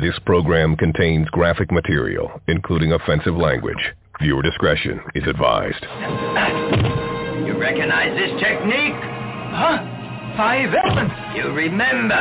This program contains graphic material, including offensive language. Viewer discretion is advised. You recognize this technique? Huh? Five elements. You remember.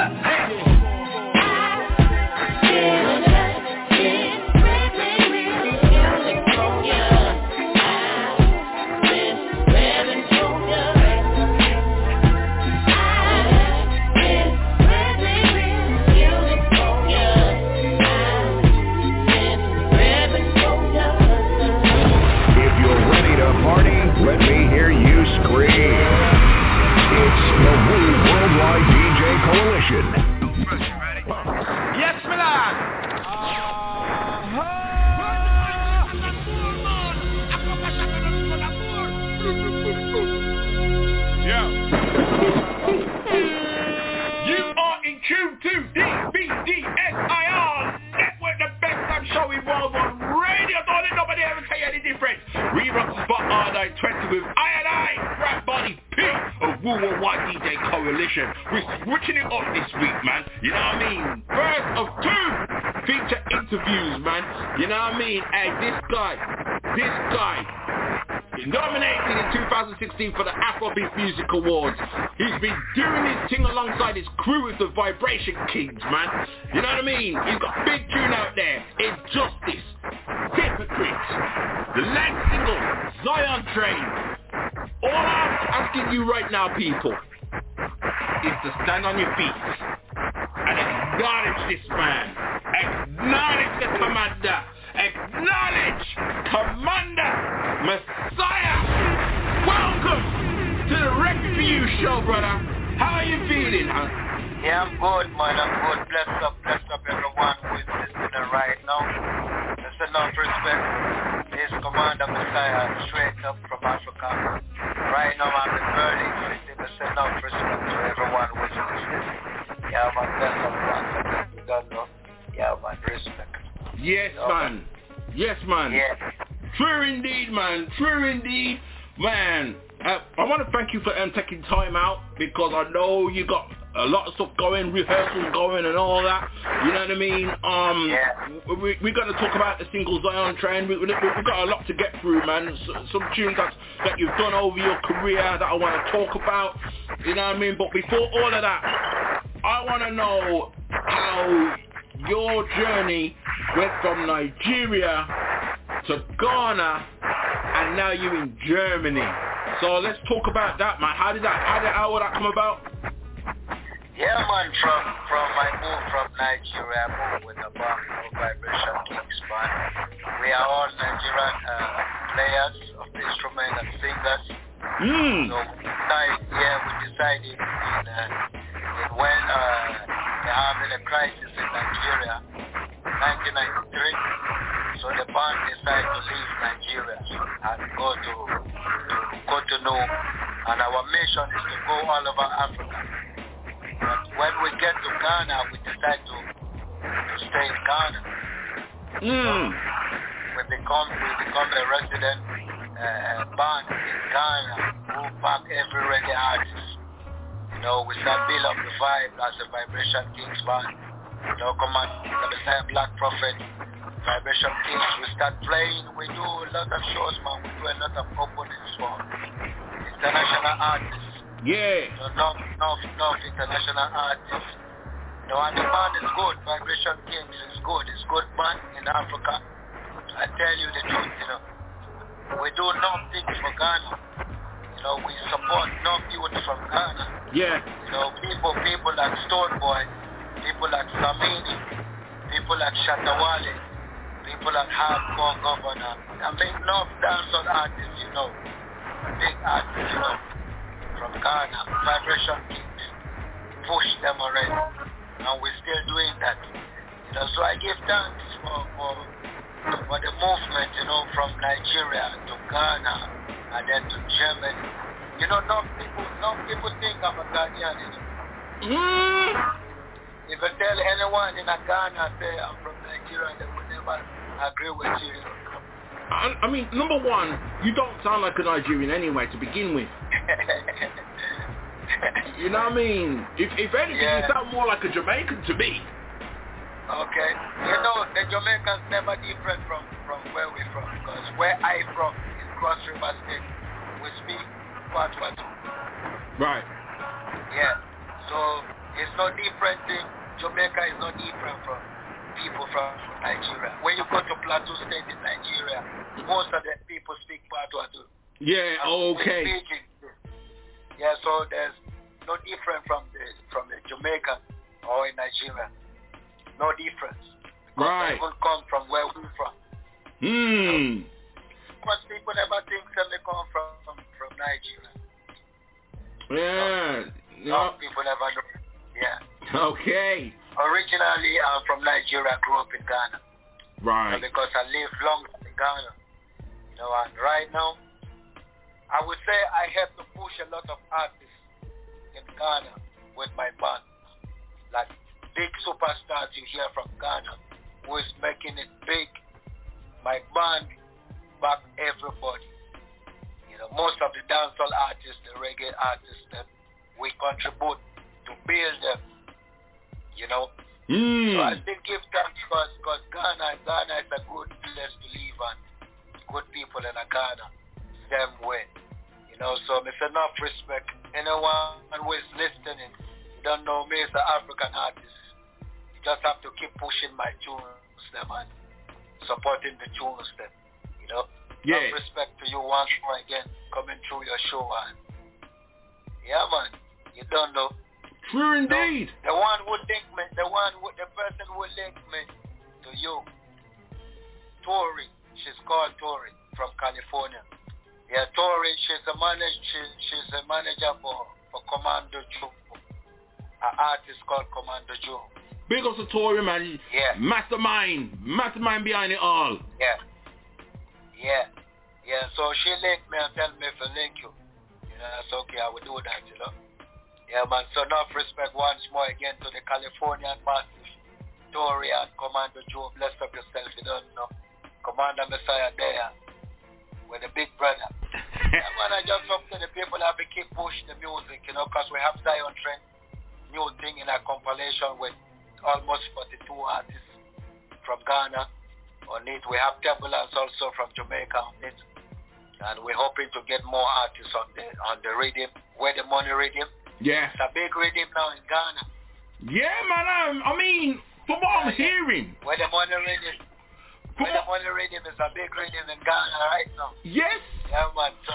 With I and I, Rap Body P of Wu Woo Worldwide DJ Coalition. We're switching it up this week, man. You know what I mean? First of two feature interviews, man. You know what I mean? Hey, this guy, this guy, he's nominated in 2016 for the Afrobeat Music Awards. He's been doing his thing alongside his crew with the Vibration Kings, man. You know what I mean? He's got big tune out there. It's Injustice, Hypocrites, the last single, Zion Train. All I'm asking you right now, people, is to stand on your feet and acknowledge this man. Acknowledge the commander. Acknowledge Commander Messiah. Welcome to the for show, brother. How are you feeling, huh? Yeah, I'm good, man. I'm good. Bless up, bless up everyone who is listening right now. Respect. Commander Messiah, straight up from Africa. Right now, I'm in Berlin City. There's enough respect to everyone is listening. Yeah, man. Bless up, once again. You. Yeah, man. Respect. Yes, man. Yes, man. Yeah. True indeed, man. True indeed, man. Uh, I want to thank you for um, taking time out because I know you got a lot of stuff going, rehearsals going and all that. You know what I mean? Um, Yeah. we, we're going to talk about the single Zion Train. We, we, we've got a lot to get through, man. S- some tunes that, that you've done over your career that I want to talk about. You know what I mean? But before all of that, I want to know how your journey went from Nigeria to Ghana and now you're in Germany. So let's talk about that, man. How did that, how did, how would that come about? Yeah, man, from from my move from Nigeria, I moved with the band of Vibration Kings band. We are all Nigerian uh, players of the instrument and singers. Hmm. So we decided, yeah, we decided in, uh, in when uh, they're having a crisis in Nigeria, 1993. So the band decided to leave Nigeria and go to, to Cotonou. And our mission is to go all over Africa. But when we get to Ghana, we decide to, to stay in Ghana. Hmm. We become we become a resident uh, band in Ghana who pack every reggae artist. You know, we start build up the vibe as a Vibration Kings band. You know, come on, the same Black Prophet, Vibration Kings. We start playing. We do a lot of shows, man. We do a lot of openings for international artists. Yeah. So no, no, no international artists. You know, and the band is good. Vibration Kings is good. It's good band in Africa. I tell you the truth, you know. We do nothing for Ghana. You know, we support no youth from Ghana. Yeah. You know, people, people like Stonebwoy, people like Samini, people like Shatta Wale, people like Hardcore Governor. I mean, no dancehall artists, you know, big artists, you know, from Ghana, Vibration Kings, push them already, and we're still doing that. You know, so I give thanks for for for the movement, you know, from Nigeria to Ghana and then to Germany. You know, not people, not people think I'm a Ghanaian. You know. Hmm. If I tell anyone in a Ghana, say I'm from Nigeria, they will never agree with you. you know. I, I mean, number one, you don't sound like a Nigerian anyway to begin with. You know what I mean? If, if anything, Yeah. you sound more like a Jamaican to me. Okay. You know, the Jamaicans never different from, from where we're from because where I from is Cross River State. We speak Patois too. Right. Yeah. So it's no different thing. Jamaica is no different from people from Nigeria. When you go to Plateau State in Nigeria, most of the people speak Patois too. Yeah, And okay. Yeah, so there's no different from the from the Jamaica or in Nigeria. No difference. Because Right. They come from where we're from. Hmm. Because people never think that they come from from, from Nigeria. Yeah. No, people never know. Yeah. Okay. Originally, I'm from Nigeria. I grew up in Ghana. Right. because I lived long in Ghana. You know, and right now, I would say I have to push a lot of artists in Ghana with my band. Like big superstars you hear from Ghana who is making it big. My band back everybody. You know, most of the dancehall artists, the reggae artists that we contribute to build them. You know, Hmm. so I still give thanks because because Ghana, Ghana is a good place to live and good people in a Ghana, same way. You know, so it's enough respect. Anyone who is listening, you don't know me as an African artist. You just have to keep pushing my tunes, them and supporting the tunes, them. You know, Yeah. respect to you once more again, coming through your show, and yeah, man, you don't know. True indeed. The one who link me, the one who, the person who link me to you, Tori, she's called Tori from California. Yeah, Tori, she's a manager, she, she's a manager for, for Commando Joe, an artist called Commando Joe. Big up to Tory, man. Yeah. Mastermind. Mastermind behind it all. Yeah, yeah, yeah. So she linked me and tell me to link you. You know, that's okay, I will do that, you know. Yeah, man. So enough respect once more again to the Californian massive Tory and Commander Joe. Bless up yourself, you don't know. Commander Messiah there with the big brother. yeah, man, I just hope to the people that we keep pushing the music, you know, because we have Zion Train, new thing in our compilation with almost 42 artists from Ghana on it. We have Turbulence also from Jamaica on it. And we're hoping to get more artists on the on the rhythm, where the money rhythm. Yeah. It's a big rhythm now in Ghana. Yeah, man. I'm, I mean, from what I'm hearing. Where the money rhythm, where the money rhythm is a big rhythm in Ghana right now. yes. Yeah, man. So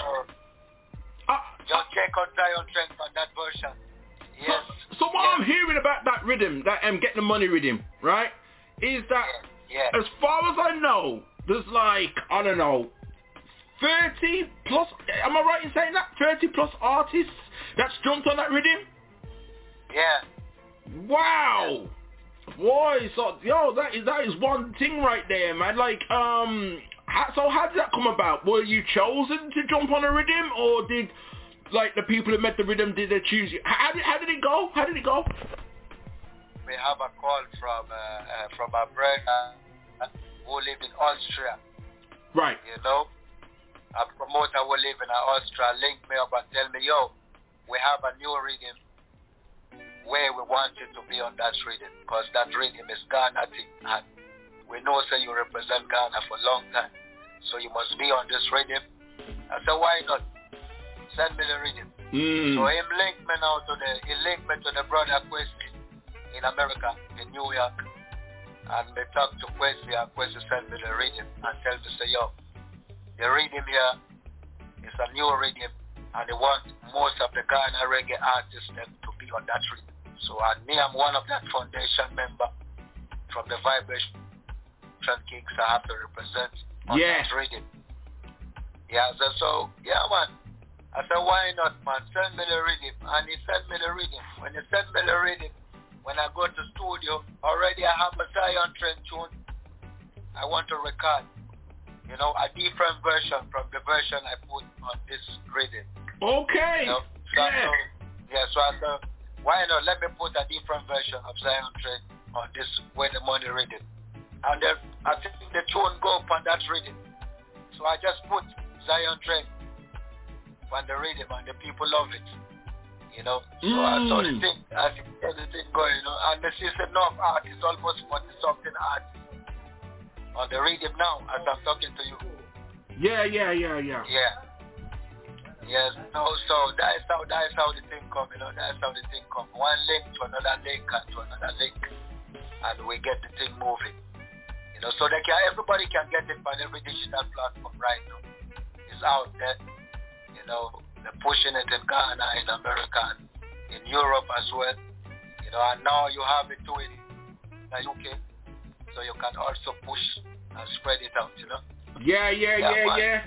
Uh, just check out Zion Train on that version. Yes. So, so what I'm hearing about that rhythm, that um, get the money rhythm, right, is that Yeah. yeah. as far as I know, there's like I don't know, 30 plus. Am I right in saying that 30 plus artists that's jumped on that rhythm? Yeah. Wow. Boy, so yo, that is that is one thing right there, man. Like, um, how, so how did that come about? Were you chosen to jump on a rhythm, or did like the people that met the rhythm did they choose you? How, did how did it go? How did it go? We have a call from uh, uh, from a brother who live in Austria. Right. you know. A promoter who live in Austria linked me up and tell me, yo, we have a new rhythm where we want you to be on that rhythm because that rhythm is Ghana thing and we know say you represent Ghana for a long time. So you must be on this rhythm. I said, why not? Send me the rhythm. Mm. So him linked me now to the he linked me to the brother Questi in America, in New York. And they talk to Questi and Questi send me the rhythm and tell me say, yo, the rhythm here is a new rhythm and they want most of the Ghana reggae artists to be on that rhythm. So and me I'm one of that foundation member from the Vibration Kings I have to represent on Yeah. that rhythm. Yeah, so, so yeah man. I said, why not, man? Send me the rhythm. And he sent me the rhythm. When he sent me the rhythm, when I go to studio, already I have a Zion Train tune. I want to record, you know, a different version from the version I put on this reading. Okay. You know? So Yeah. thought- yeah, so I thought, why not? Let me put a different version of Zion Train on this Where the Money rhythm. And then I think the tone go up on that reading. So I just put Zion Train on the reading and the people love it. You know, so I saw the thing, I think the thing going, you know, and this is enough artists, almost 40 something artists on the radio now as I'm talking to you. Yeah, yeah, yeah, yeah. Yeah. Yes, no, so that is how that is how the thing come, you know, that's how the thing come. One link to another link and to another link and we get the thing moving. You know, so they can everybody can get it on every digital platform right now. It's out there. You know, they're pushing it in Ghana, in America, in Europe as well. You know, and now you have it too in the UK. So you can also push and spread it out, you know. Yeah, yeah, Yeah, yeah, yeah.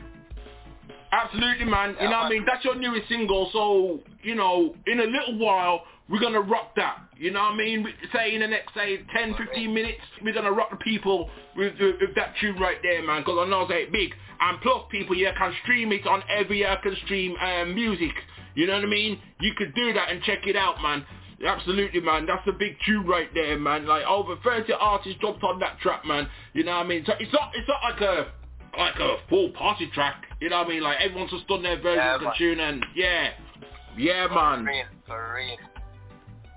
Absolutely, man. you Yeah, know what I mean? That's your newest single, so, you know, in a little while, we're going to rock that. You know what I mean? Say in the next, say, 10, 15 minutes, we're going to rock the people with, with, with that tune right there, man, because I know it's big. And plus, people, yeah, can stream it on every uh, can stream um, music. You know what I mean? You could do that and check it out, man. Absolutely, man. That's a big tune right there, man. Like over 30 artists dropped on that track, man. You know what I mean? So it's not, it's not like a, like a full party track. You know what I mean? Like everyone's just done their version Yeah, of the man. tune, and yeah, yeah, For man. real, for real.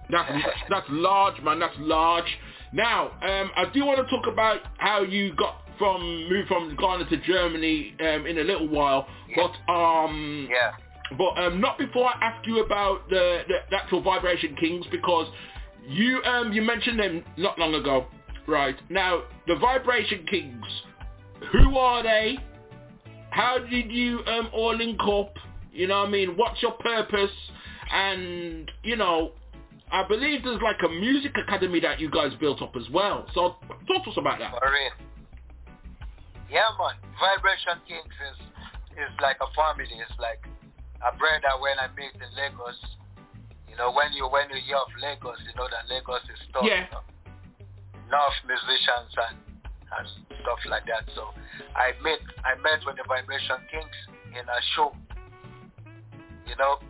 That's that's large, man. That's large. Now, um, I do want to talk about how you got from moved from Ghana to Germany um, in a little while, Yeah. but um, Yeah. But um, not before I ask you about the, the, the actual Vibration Kings because you um, you mentioned them not long ago, right? Now the Vibration Kings, who are they? How did you um, all link up? You know what I mean? What's your purpose? And you know, I believe there's like a music academy that you guys built up as well. So talk to us about that. Yeah, man. Vibration Kings is is like a family. It's like a brother when I meet in Lagos. You know, when you when you hear of Lagos, you know that Lagos is tough. Yeah. You know? Enough musicians and and stuff like that. So I met I met with the Vibration Kings in a show. You know,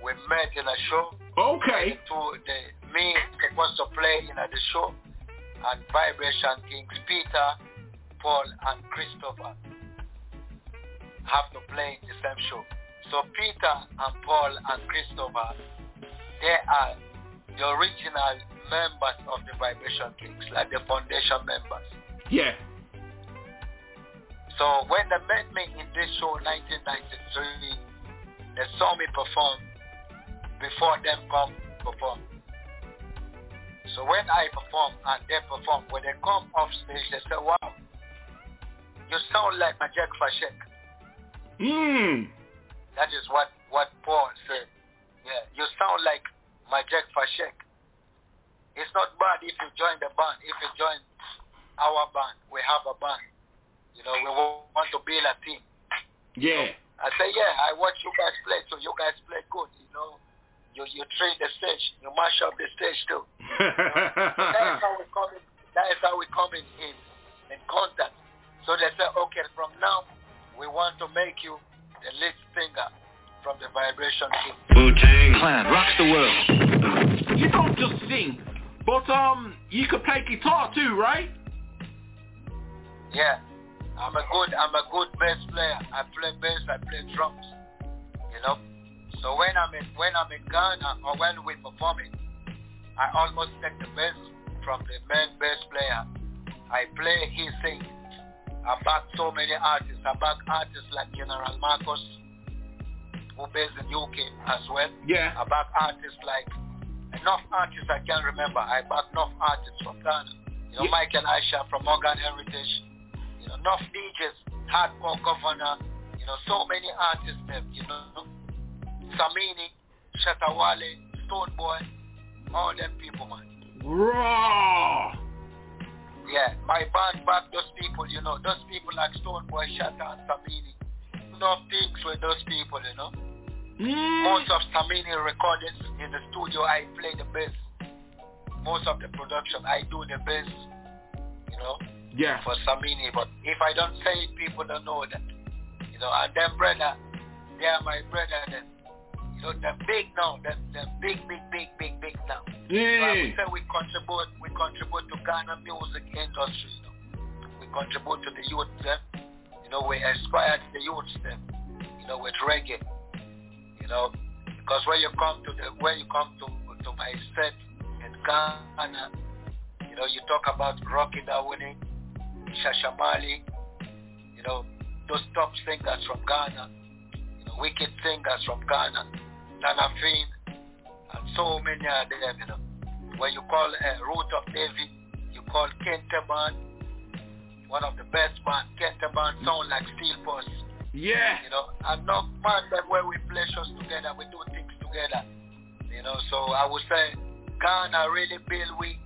we met in a show. Okay. To the me supposed to play in the show, and Vibration Kings Peter, Paul, and Christopher have to play in the same show. So Peter and Paul and Christopher, they are the original members of the Vibration Kings, like the foundation members. Yeah. So when they met me in this show 1993, they saw me perform before them come perform. So when I perform and they perform, when they come off stage, they say, wow, you sound like Majek Fashek. Hmm. That is what, what Paul said. Yeah, you sound like Majek Fashek. It's not bad if you join the band. If you join our band, we have a band. You know, we want to build a team. Yeah. I say, yeah, I watch you guys play, so you guys play good. You know, you you train the stage, you mash up the stage too. So that is how we come in. That is how we come in in, in contact. So they say, okay, from now we want to make you the lead singer from the Vibration Team. Wu-Tang Clan rocks the world. you don't just sing, but um, you could play guitar too, right? Yeah, I'm a good I'm a good bass player. I play bass, I play drums. You know. So when I'm in when I'm in Ghana or when we're performing, I almost take the bass from the main bass player. I play, he sings. I back so many artists. I back artists like General Marcos, who based in UK as well. Yeah. I back artists like enough artists I can't remember. I back enough artists from Ghana. You know, Yeah. Michael Aisha from Morgan Heritage. You know, enough DJs, Hardcore Governor. You know, so many artists there. You know, Samini, Shatawale, Stonebwoy, all them people, man. Raw. Yeah, my band back those people, you know, those people like Stonebwoy, Shatta, and Samini. Enough things with those people, you know. Mm. Most of Samini recordings in the studio, I play the bass. Most of the production, I do the bass, you know, Yeah. for Samini. But if I don't say it, people don't know that, you know. And then brother, they are my brother. Then, know, they're big now. They're, they're big, big, big, big, big now. So Yeah. would say we contribute, we contribute to Ghana music industry. You know. We contribute to the youth them. You know, we inspire the youth them. You know, with reggae. You know, Because when you come to the when you come to to my set in Ghana, you know, you talk about Rocky Dawuni, Shashamali, you know, those top singers from Ghana, you know, wicked singers from Ghana, Tanafin, and so many of them, you know. When you call uh, Root of David, you call Kenteban, one of the best bands. Kenteban sound like Steel Pulse. Yeah. You know, and not man that where we play shows together, we do things together. You know, so I would say Ghana really build we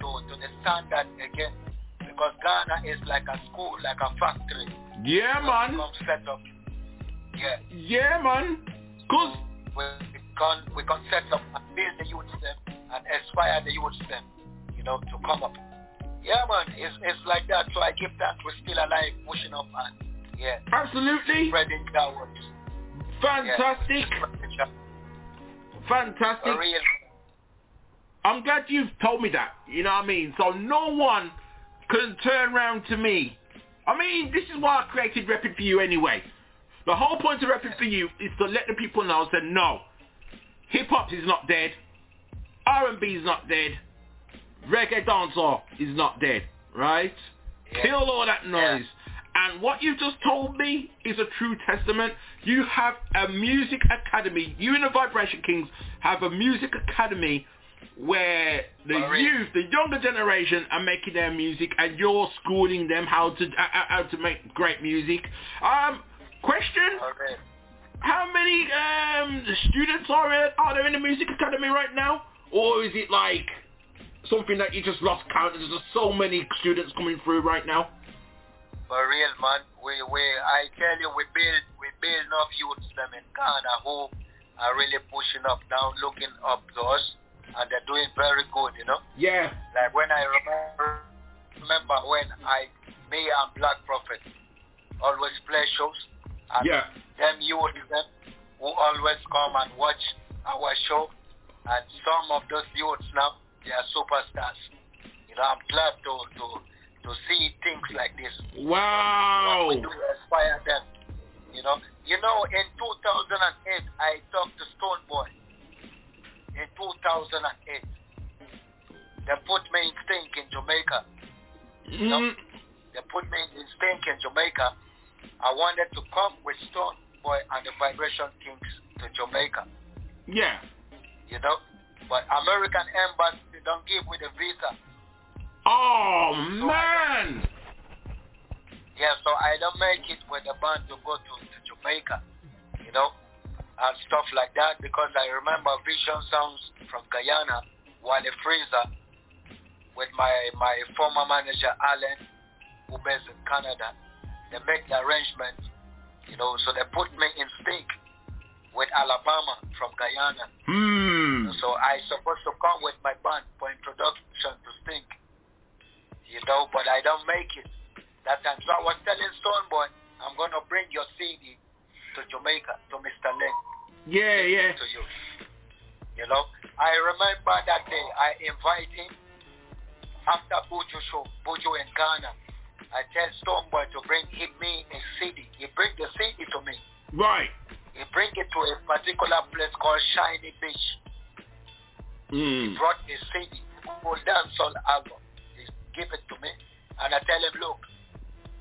to, to the standard again. Because Ghana is like a school, like a factory. Yeah, man. Set up. Yeah. Yeah, man. Cause we, can we can set up and build the youth them and inspire the youth them, you know, to come up. Yeah, man, it's it's like that. So I give that we're still alive, pushing up and yeah, absolutely spreading downwards. fantastic, Yeah, fantastic. I'm glad you've told me that. You know what I mean? So no one can turn around to me. I mean, this is why I created Repping for You anyway. The whole point of Repping for You is to let the people know that no, hip hop is not dead, R&B is not dead, reggae dancehall is not dead, right? Yeah. Kill all that noise. And what you've just told me is a true testament. You have a music academy. You and the Vibration Kings have a music academy where the youth, the younger generation, are making their music, and you're schooling them how to uh, uh, how to make great music. Um, question: Okay. How many um, students are there, are there in the music academy right now, or is it like something that you just lost count? There's just so many students coming through right now. For real, man. We we I tell you, we build we build enough youths them in Ghana who are really pushing up now, looking up to us, and they're doing very good. You know, Yeah, like when I remember remember when I me and Black Prophet always play shows. And yeah. them youths them who always come and watch our show, and some of those youths now they are superstars. You know, I'm glad to to to see things like this. Wow. We do inspire them. You know, you know, in 2008, I talked to Stonebwoy. In 2008, they put me in Sting in Jamaica. Mm, They put me in Sting in Jamaica. I wanted to come with Stone Boy and the Vibration Kings to Jamaica. yeah. You know, but American embassy don't give with a visa. Oh man. Yeah, so I don't make it with the band to go to, to Jamaica, you know, and stuff like that because I remember Vision Sounds from Guyana, while Wale Freezer, with my, my former manager Alan, who based in Canada. They make the arrangement, you know, so they put me in sync with Alabama from Guyana. Hmm. So I supposed to come with my band for introduction to Sting. You know, but I don't make it that time. So I was telling Stonebwoy, I'm gonna bring your CD to Jamaica, to Mr. Len, Yeah, yeah. to you. You know, I remember that day I invite him after Buju show, Buju in Ghana. I tell Stonebwoy to bring him me a CD. He bring the CD to me. Right. He bring it to a particular place called Shiny Beach. He brought his CD, full dancehall album. He give it to me, and I tell him, look,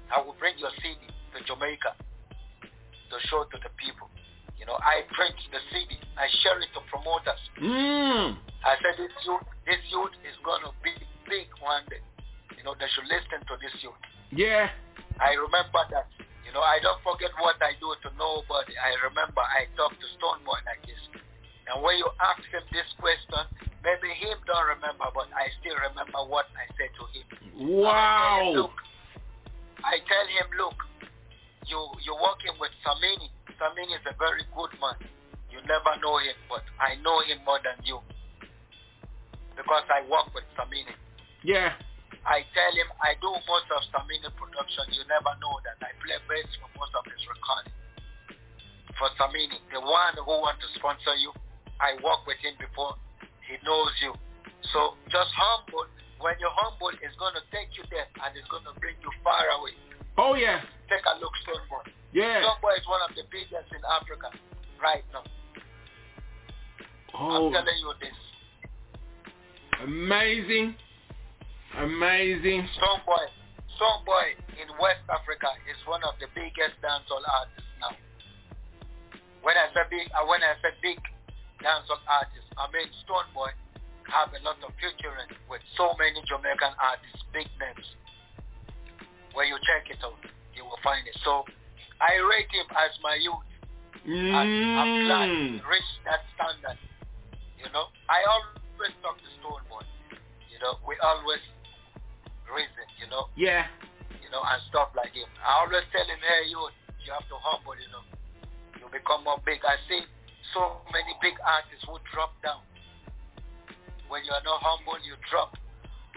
I will bring your CD to Jamaica to show to the people. You know, I print the CD, I share it to promoters. Hmm. I said, this youth, this youth is going to be big one day. You know, they should listen to this youth. Yeah. I remember that. You know, I don't forget what I do to nobody. I remember I talked to Stonebwoy like this. And when you ask him this question, maybe him don't remember, but I still remember what I said to him. I tell him, Wow. look, I tell him, look, you you're working with Samini. Samini is a very good man. You never know him, but I know him more than you because I work with Samini. Yeah. I tell him I do most of Samini production. You never know that I play bass for most of his recording. For Samini, the one who want to sponsor you, I work with him before. He knows you. So just humble. When you're humble, it's going to take you there and it's going to bring you far away. Oh yeah. Take a look, Stonebwoy. Yeah. Stonebwoy is one of the biggest in Africa right now. I'm oh. telling you this. Amazing. Amazing. Stonebwoy, Stonebwoy in West Africa is one of the biggest dancehall artists now. When I say big, uh, when I say big dancehall artists, I mean Stonebwoy have a lot of featuring with so many Jamaican artists, big names. When you check it out, you will find it. So I rate him as my youth. And I'm glad he Mm. reached that standard. You know, I always talk to Stonebwoy. You know, we always reason, you know, Yeah. you know, and stuff like him. I always tell him, hey, you, you have to humble, you know. You become more big. I see so many big artists who drop down. When you are not humble, you drop.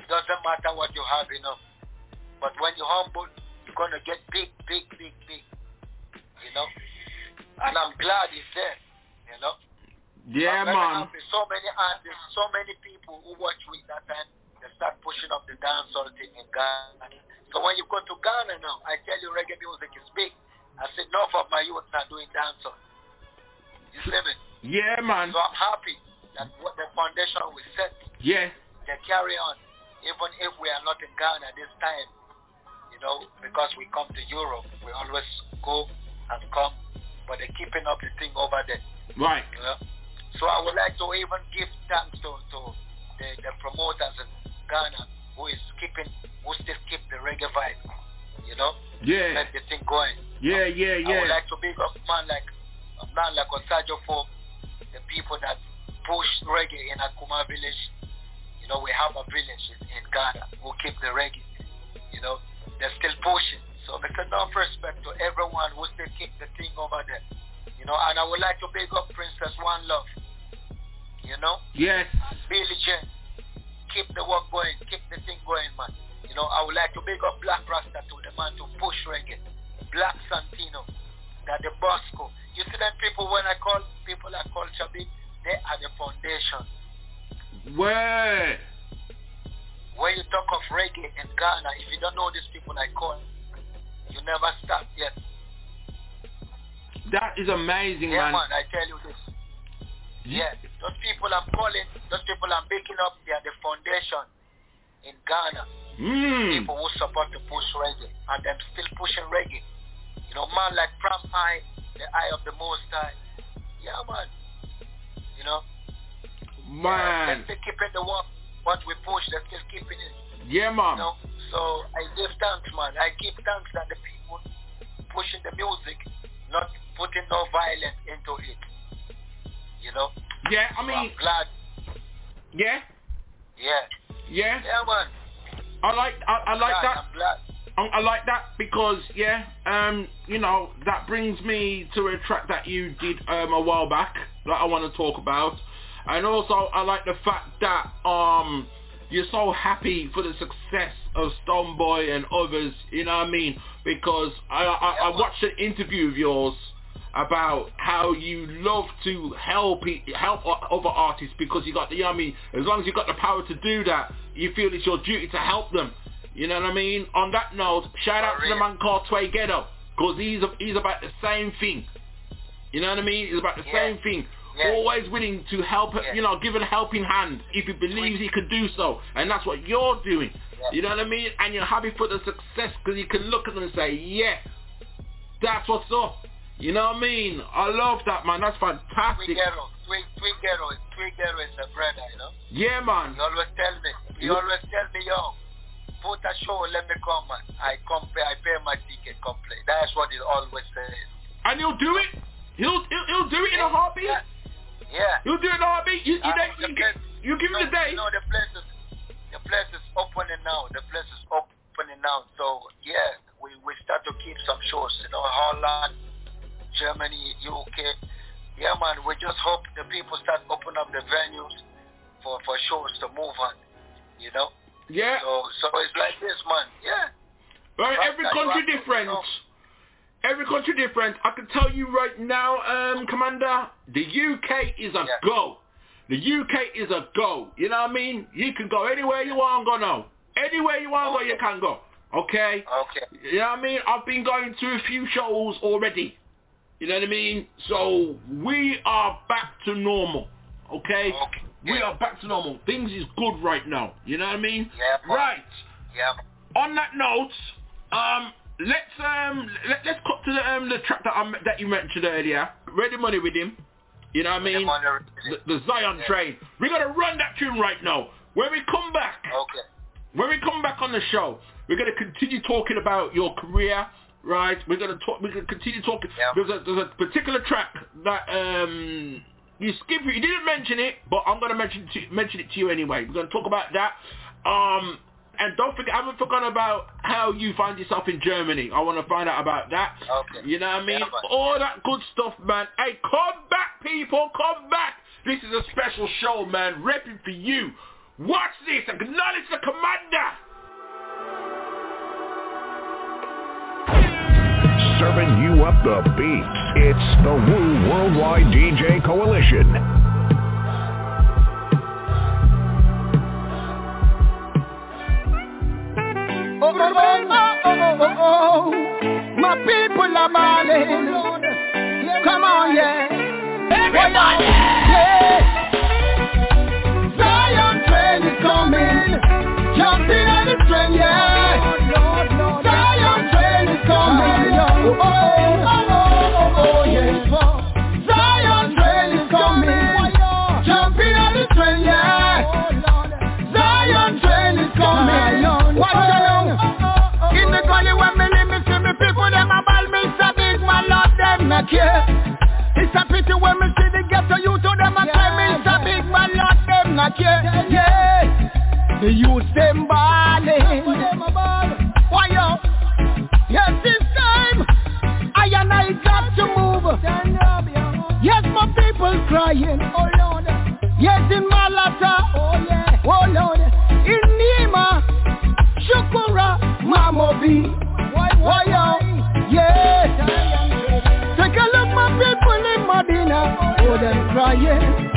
It doesn't matter what you have, you know. But when you humble, you're gonna get big, big, big, big. You know. And I'm glad he's there. You know. Yeah, man. So many artists, so many people who watch with that time, they start pushing up the dancehall thing in Ghana. So when you go to Ghana now, I tell you reggae music is big. I said enough of my youth not doing dancehall. You see me? Yeah, man. So I'm happy that what the foundation we set, Yeah. they carry on. Even if we are not in Ghana this time, you know, because we come to Europe, we always go and come, but they're keeping up the thing over there. Right. You know? So I would like to even give thanks to, to the, the promoters in Ghana who is keeping, who still keep the reggae vibe, you know, Yeah. let the thing going. Yeah, yeah, yeah. I would like to big up man like a man like Osajo for the people that push reggae in Akuma village. You know, we have a village in, in Ghana who keep the reggae. You know, they're still pushing. So make enough respect to everyone who still keep the thing over there. You know, and I would like to big up Princess One Love. You know, Yes. Billy Jean. Keep the work going. Keep the thing going, man. You know, I would like to big up Black Rasta to the man to push reggae. Black Santino. That the Bosco. You see them people when I call people I call Chabi, they are the foundation. Where? When you talk of reggae in Ghana, if you don't know these people I call, you never start yet. That is amazing, Yeah, man. man, I tell you this. Yeah, those people I'm calling, those people I'm picking up, they are the foundation in Ghana. Mm. People who support to push reggae, and them still pushing reggae. You know, man like Pram Eye, the eye of the Most High. Yeah, man. You know, Man. they're still keeping the work. What we push, they're still keeping it. Yeah, You man. know, so I give thanks, man. I give thanks that the people pushing the music, not putting no violence into it. You know, Yeah, I So mean, I'm glad. yeah, Yeah, yeah. yeah, man. I like, I, I like glad, that. I'm glad. I, like that because yeah, um, you know that brings me to a track that you did um a while back that I want to talk about, and also I like the fact that um you're so happy for the success of Stonebwoy and others. You know what I mean? Because I I, I watched an interview of yours about how you love to help help other artists because you got the you know I mean? As long as you got the power to do that you feel it's your duty to help them. You know what I mean? On that note shout out to the man called Tway Ghetto because he's he's about the same thing. You know what I mean? He's about the Yeah. same thing. Yeah. always willing to help Yeah. you know give a helping hand if he believes he can do so. And that's what you're doing. You know what I mean? And you're happy for the success because you can look at them and say yeah that's what's up. You know what I mean? I love that, man. That's fantastic. Twigero, Twig, Twigero, Twigero is a brother, you know. Yeah, man. He always tell me, he Yeah. always tell me, yo, put a show, let me come, man. I come pay, I pay my ticket, come play. That's what he always says. And he'll do it. He'll he'll, he'll do it in a heartbeat. Yeah. Yeah. He'll do it in a heartbeat. You, you, Uh, you, place- you give him the day. You know, the place is, the place is opening now. The place is opening now. So, yeah, we, we start to keep some shows, you know, Holland, Germany, UK. Yeah, man, we just hope the people start opening up the venues for, for shows to move on, you know. Yeah. So, so it's like this, man. Yeah. Right, Right, every country different. Every country different. I can tell you right now, um, Commander, the UK is a Yeah. go. The UK is a go. You know what I mean? You can go anywhere you want to go now. Anywhere you want to go, you can go. Okay? Okay. You know what I mean? I've been going to a few shows already. You know what I mean? So we are back to normal. Okay? Okay. We are back to normal. Things is good right now. You know what I mean? Yeah. Right. Yeah. On that note, um, let's um, let, let's cut to the um, the track that I, that you mentioned earlier. Ready money with him. You know what I mean? The, the Zion Yeah. train. We're gonna run that tune right now. When we come back, Okay. when we come back on the show, we're going to continue talking about your career, right? We're going to talk. Going to continue talking. Yeah. There's a there's a particular track that um you skip. You didn't mention it, but I'm going to mention to, mention it to you anyway. We're going to talk about that. Um. And don't forget, I haven't forgotten about how you find yourself in Germany. I want to find out about that. Okay. You know what I mean? Yeah. All that good stuff, man. Hey, come back, people. Come back. This is a special show, man. Repping for you. Watch this. Acknowledge the commander. Serving you up the beats. It's the Wu Worldwide DJ Coalition. Oh, oh, oh, oh, oh, oh, oh. My people are balling. Come on, yeah. Everybody. The youth them balling. Why yo? Yes, this time I and I got to move. Yes, my people crying. Oh Lord. Yes, in Malata. Oh yeah. Oh Lord. In Nima. Shukura. Mamobi. Why, why, yeah. Take a look, my people in Medina. Oh, them crying.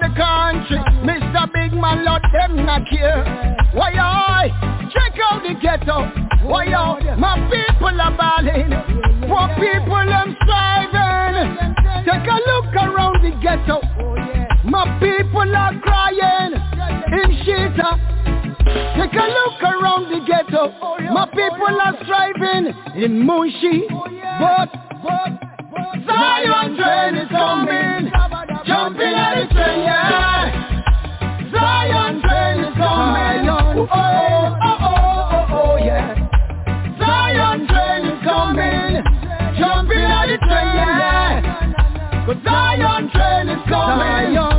The country. Mr. Big Man, Lord, them not care. Why I? Check out the ghetto. Why? My people are balling. Poor people striving. Take a look around the ghetto. My people are crying in Shita. Take a look around the ghetto. My people are striving in Munshi. But, but, Zion train is coming. Jumping on the train, yeah. Zion train is coming. Oh, oh, oh, oh, oh, yeah. Zion train is coming. Jumping on the train, yeah. Cause Zion train is coming.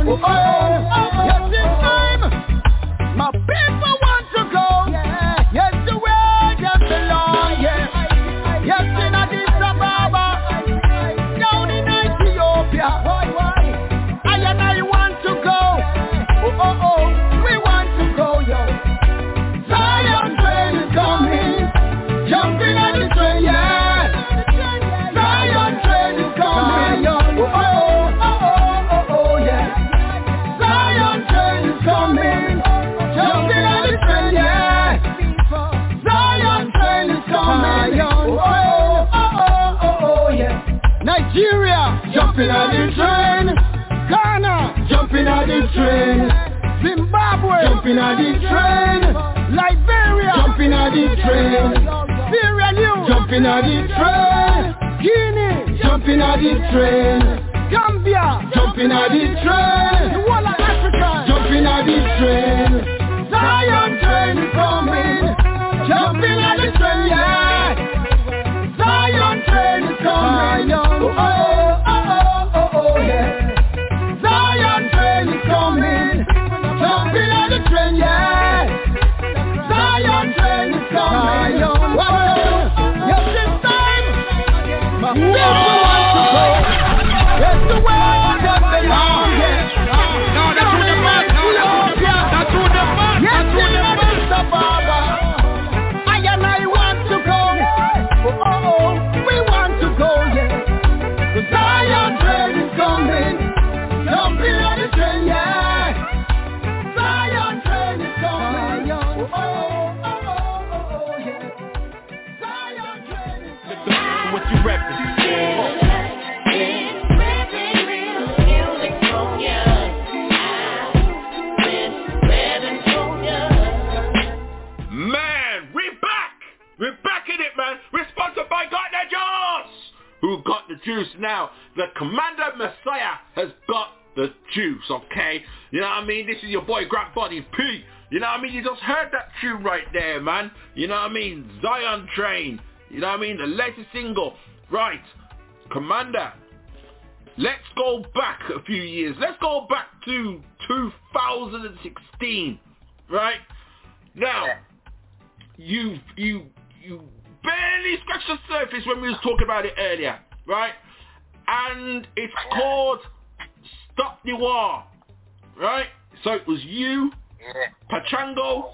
Train. Jumping on the train. Guinea, jumping on the train. Gambia, jumping on the train. The whole of Africa, jumping on the train. Zion train is coming, jumping on the train, yeah. Zion train is coming, oh, oh, now The Commander Messiah has got the juice, okay? You know what I mean? This is your boy Grab Body P. You know what I mean? You just heard that tune right there, man. You know what I mean? Zion Train. You know what I mean? The latest single. Right. Commander. Let's go back a few years. Let's go back to 2016. Right? Now, you you you barely scratched the surface when we was talking about it earlier, right? And it's called Stop the War, right? So it was you, Yeah. Pachango, oh,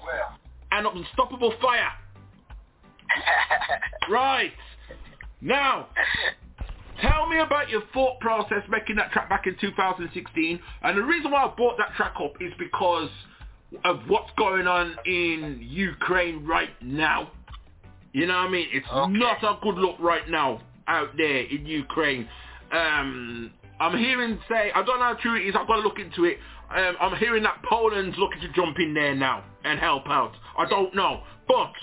and Unstoppable Fire. Right. Now, tell me about your thought process making that track back in 2016. And the reason why I brought that track up is because of what's going on in Ukraine right now. You know what I mean? It's Okay. not a good look right now out there in Ukraine. Um, I'm hearing say, I don't know how true it is, I've got to look into it. Um, I'm hearing that Poland's looking to jump in there now and help out. I don't know. But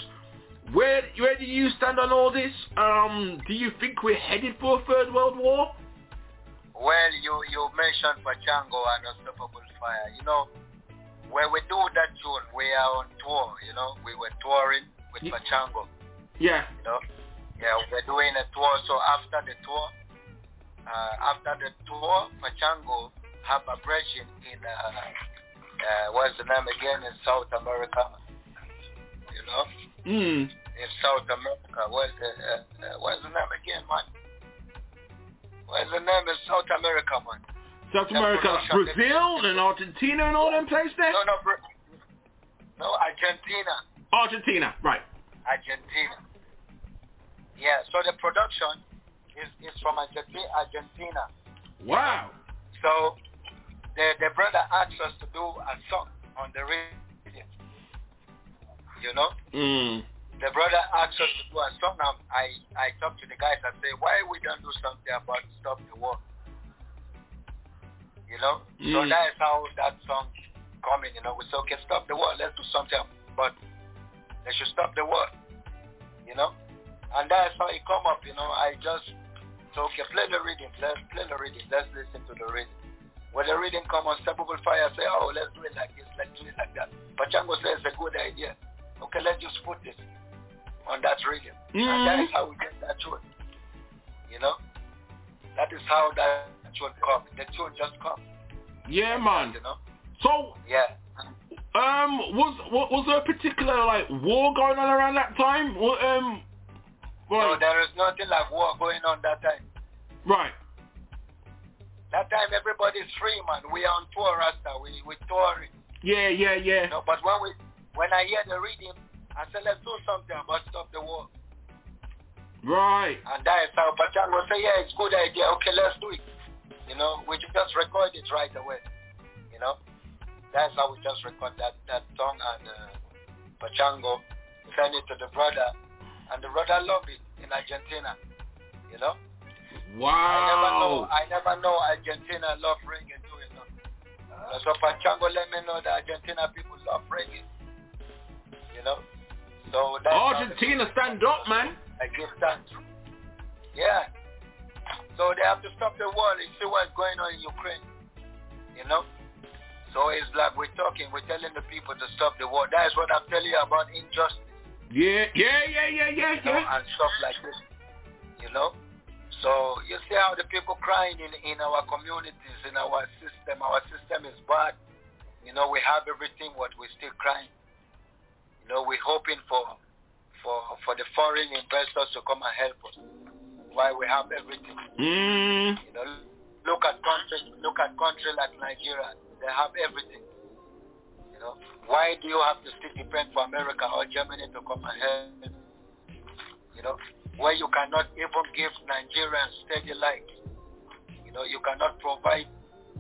where where do you stand on all this? Um, do you think we're headed for a third world war? Well, you you mentioned Pachango and Unstoppable Fire. You know, when we do that tune, we are on tour. You know, we were touring with Ye- Pachango. Yeah. You know, yeah, we're doing a tour. So after the tour, uh, after the tour, Pachango have a version in uh, uh, what's the name again in South America. You know, Mm. in South America. Where's the uh, uh, what's the name again, man? Where's the name in South America, man? South America. Brazil and Argentina and all them places there? No, no, Br- no, Argentina, Argentina, right. Argentina. Yeah, so the production is, is from Argentina. Wow. So the the brother asked us to do a song on the radio. You know, Mm. the brother asked us to do a song. Now I I talked to the guys and say, why we don't do something about stop the war? You know, so Mm. that is how that song coming. You know, we say, okay, stop the war. Let's do something, but they should stop the war. You know, and that's how it come up. You know, I just so okay, play the reading. Let's play the reading. Let's listen to the reading. When the reading come on Unstoppable Fire, say, oh, let's do it like this, let's do it like that. Pachango says it's a good idea. Okay, let's just put this on that reading. And that is how we get that tune. You know? That is how that tune comes. The tune just comes. Yeah, man. You know? So, Yeah. um, was was there a particular like war going on around that time? Um, No, right, there is nothing like war going on that time. right. That time everybody's free, man. We are on tour, Rasta. We we touring. Yeah, yeah, yeah. You know, but when we when I hear the reading, I say let's do something about stop the war. Right. And that is how Pachango say, yeah, it's good idea. Okay, let's do it. You know, we just record it right away. You know, that's how we just record that that song and uh, Pachango send it to the brother, and the brother love it in Argentina. You know, Wow. I never know. I never know Argentina love reggae too. You know, uh, so Pachango let me know that Argentina people love reggae. You know, so that's Argentina, stand up, man. I give thanks. Yeah. So they have to stop the war and see what's going on in Ukraine. You know? So it's like we're talking, we're telling the people to stop the war. That is what I'm telling you about injustice, Yeah, yeah, yeah, yeah, yeah, you know, yeah. and stuff like this. You know? So you see how the people crying in, in our communities, in our system. Our system is bad. You know, we have everything, but we're still crying. You know, we're hoping for for for the foreign investors to come and help us. Why we have everything. Mm. You know, look at country, look at country like Nigeria. They have everything. You know, why do you have to still depend for America or Germany to come and help? You know, where you cannot even give Nigerians steady light. You know, you cannot provide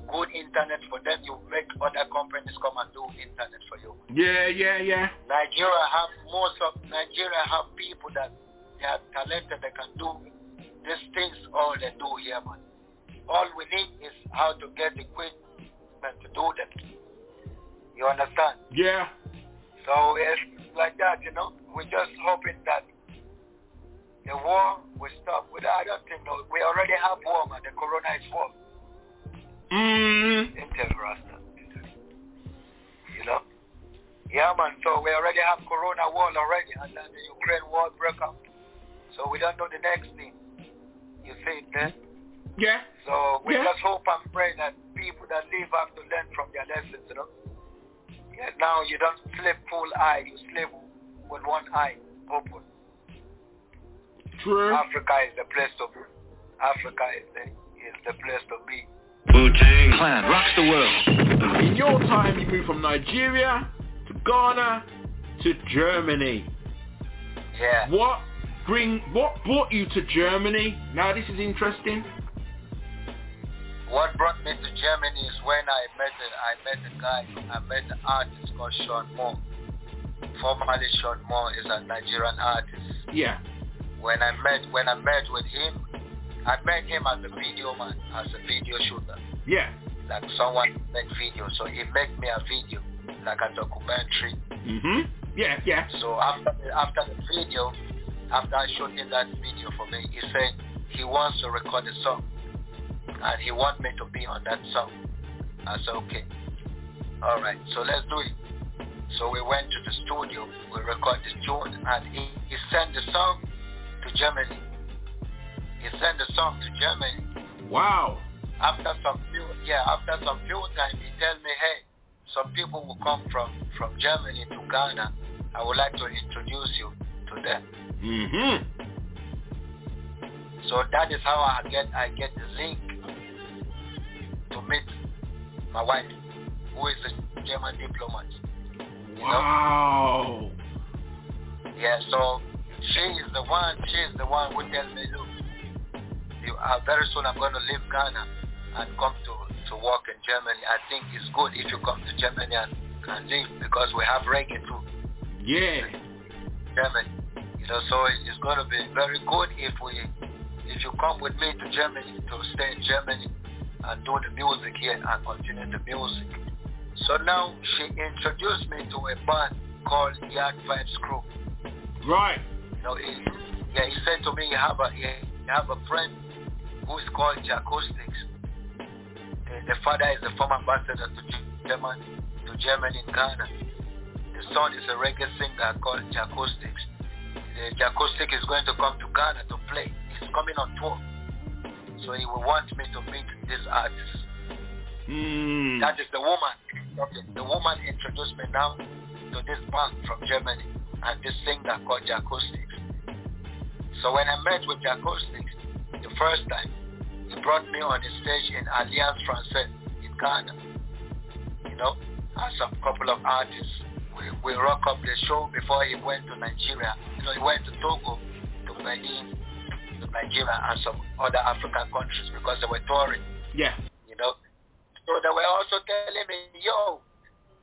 good internet for them. You make other companies come and do internet for you. Yeah, yeah, yeah. Nigeria have most of Nigeria have people that they are talented. They can do these things. All they do here, man. All we need is how to get equipment to do them. You understand? Yeah. So it's like that, you know. We're just hoping that the war will stop. We, I don't think no. We already have war, man. The corona is war. Mm. Intel Rasta. You know? Yeah, man. So we already have corona war already, and then the Ukraine war broke out. So we don't know the next thing. You see it then? Yeah. So we Yeah. just hope and pray that people that live have to learn from their lessons, you know. Yeah, now you don't sleep full eye, you sleep with one eye open. True. Africa is the place to be. Africa is the is the place to be. Wu-Tang Clan rocks the world. In your time, you moved from Nigeria to Ghana to Germany. Yeah. What bring? What brought you to Germany? Now this is interesting. What brought me to Germany is when I met a, I met a guy, I met an artist called Sean Moore. Formerly Sean Moore is a Nigerian artist. Yeah. When I met when I met with him, I met him as a video man, as a video shooter. Yeah. Like someone make video. So he made me a video, like a documentary. Mhm. Yeah. Yeah. So after the, after the video, after I shot him that video for me, he said he wants to record a song. And he wants me to be on that song. I said, okay. All right, so let's do it. So we went to the studio, we recorded the tune, and he, he sent the song to Germany. He sent the song to Germany. Wow. After some few, yeah, after some few time, he tell me, hey, some people will come from, from Germany to Ghana. I would like to introduce you to them. Mhm. So that is how I get I get the link to meet my wife, who is a German diplomat. Wow. Yeah, so she is the one. She is the one who tells me, look, you, uh, very soon I'm going to leave Ghana and come to to work in Germany. I think it's good if you come to Germany and, and live because we have reggae too. Yeah. Germany. You know, so it's going to be very good if we, if you come with me to Germany to stay in Germany and do the music here and continue the music. So now she introduced me to a band called Yard Vibes Crew. Right. You know, he, yeah, he said to me, you have a, you have a friend who is called Jahcoustix. The, uh, the father is the former ambassador to Germany, to Germany in Ghana. The son is a reggae singer called Jahcoustix. The Jacoustic uh, is going to come to Ghana to play. He's coming on tour. So he will want me to meet this artist. Mm. That is the woman. The woman introduced me now to this band from Germany and this singer called Jahcoustix. So when I met with Jahcoustix the first time, he brought me on the stage in Alliance Française in Ghana. You know, as a couple of artists. We, we rock up the show before he went to Nigeria. You know, he went to Togo, to Benin, Nigeria and some other African countries because they were touring Yeah. you know. So they were also telling me, yo,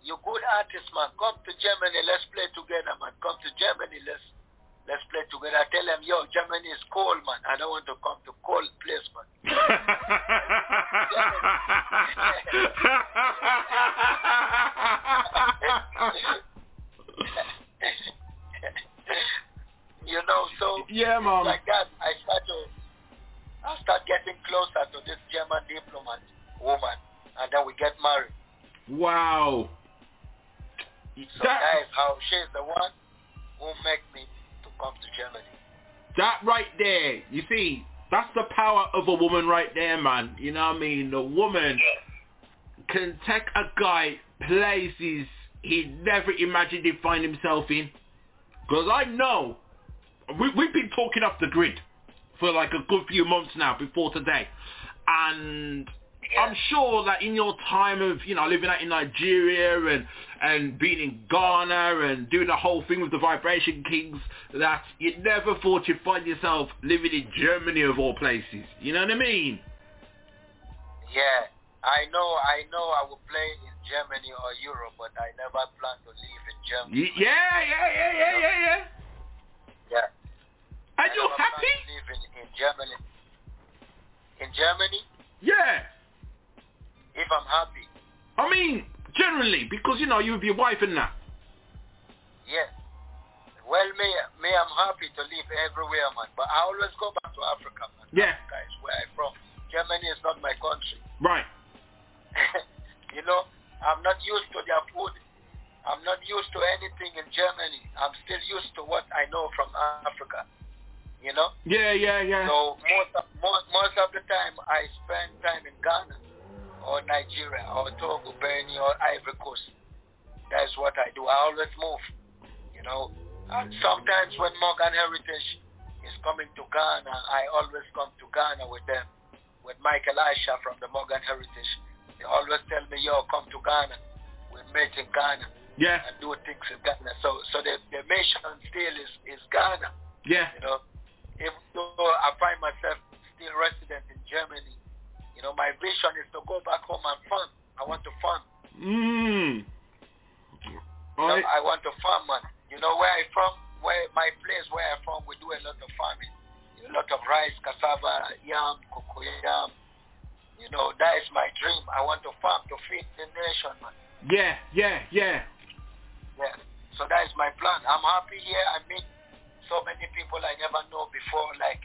you good artist, man. Come to Germany, let's play together, man. Come to Germany, let's let's play together. I tell them, yo, Germany is cold, man. I don't want to come to cold place, man. you know, so yeah, mom. like that, I start to I start getting closer to this German diplomat woman, and then we get married. Wow. So That, that is how she's the one who make me to come to Germany. that right there, you see, that's the power of a woman right there, man. You know what I mean? The woman can take a guy places he never imagined he'd find himself in. Because I know, we, we've been talking off the grid for like a good few months now before today. And I'm sure that in your time of, you know, living out in Nigeria and, and being in Ghana and doing the whole thing with the Vibration Kings, that you never thought you'd find yourself living in Germany of all places. You know what I mean? Yeah, I know, I know I will play in Germany or Europe, but I never plan to live in Germany. Yeah, yeah, yeah, yeah, yeah, yeah. Yeah. I you happy? live in, in Germany. In Germany, Yeah. if I'm happy, I mean, generally, because, you know, you with your wife and that. yes. Well, me, me, I'm happy to live everywhere, man. But I always go back to Africa, man. Yeah. Africa is where I'm from. Germany is not my country. Right. you know, I'm not used to their food. I'm not used to anything in Germany. I'm still used to what I know from Africa. You know? Yeah, yeah, yeah. So most of, most, most of the time I spend time in Ghana or Nigeria or Togo, Benin or Ivory Coast. That's what I do. I always move, you know. And sometimes when Morgan Heritage is coming to Ghana, I always come to Ghana with them, with Michael Aisha from the Morgan Heritage. They always tell me, yo, come to Ghana. We meet in Ghana yeah, and do things in Ghana. So so the, the mission still is, is Ghana, yeah. you know. Even though I find myself still resident in Germany, you know, my vision is to go back home and farm. I want to farm. Mm. You All know, right. I want to farm, man. You know where I from? Where my place where I from, we do a lot of farming. A lot of rice, cassava, yam, cocoyam. You know, that is my dream. I want to farm to feed the nation, man. Yeah, yeah, yeah. Yeah. So that is my plan. I'm happy here. I meet so many people I never know before. Like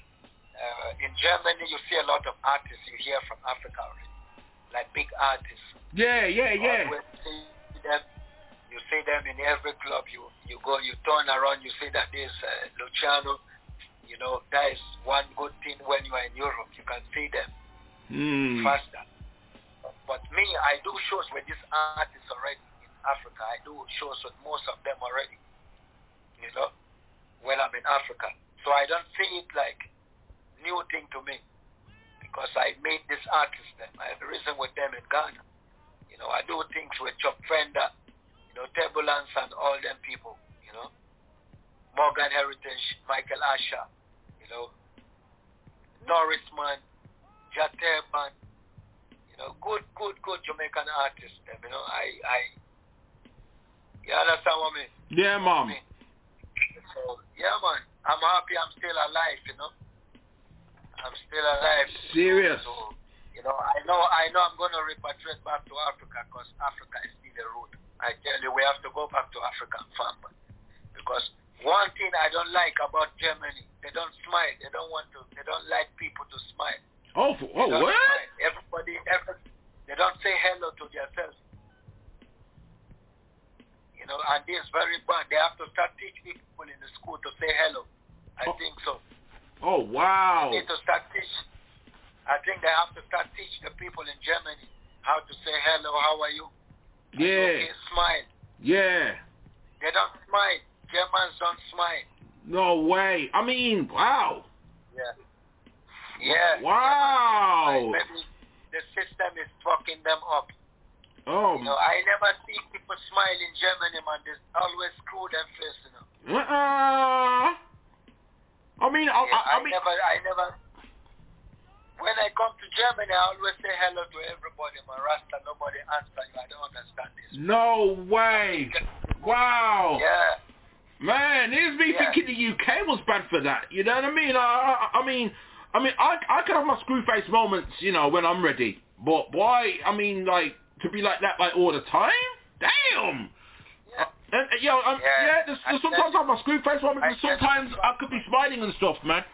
uh, in Germany, you see a lot of artists you hear from Africa already, like big artists. Yeah, yeah, yeah. Always see them. You see them in every club. You you go, you turn around, you see that there's uh, Luciano. You know that is one good thing when you are in Europe. You can see them Mm. faster. But me, I do shows with these artists already Africa. I do shows with most of them already. You know, when I'm in Africa. So I don't see it like new thing to me because I made this artist them. I have risen with them in Ghana. You know, I do things with Chuck Fenda, you know, Turbulence and all them people, you know. Morgan Heritage, Michael Asher, you know, Norrisman, Jateban, you know, good, good, good Jamaican artists. You know, I, I, you understand what I mean? Yeah, mom. So yeah, man, I'm happy. I'm still alive. You know, I'm still alive. Serious. So, you know, I know, I know, I'm gonna repatriate back to Africa because Africa is still the root. I tell you, we have to go back to Africa and farm, because one thing I don't like about Germany, they don't smile. They don't want to. They don't like people to smile. Oh, oh, what? smile. Everybody, every, they don't say hello to themselves. You know, and this is very bad. They have to start teaching people in the school to say hello. I Oh. think so. Oh, wow. They need to start teach. I think they have to start teach the people in Germany how to say hello, how are you? Yeah, Okay, smile. yeah. They don't smile. Germans don't smile. No way. I mean, wow. Yeah. Yeah. Wow. Maybe the system is fucking them up. Oh, You know, I never see people smile in Germany, man. They always screw them face, you know. uh-uh. I mean, I, Yeah, I, I, I mean, never, I never. When I come to Germany, I always say hello to everybody, man. Rasta, nobody answer you. I don't understand this. no way. Wow. Yeah. Man, here's me Yeah. thinking the UK was bad for that. You know what I mean? I, I, I mean, I mean, I, I can have my screw face moments, you know, when I'm ready. But boy, I mean, like to be like that, like all the time. Damn. Yeah. And, and, yo, um, Yeah. yeah, there's, there's sometimes I have my screw face I and sometimes I could be smiling and stuff, man.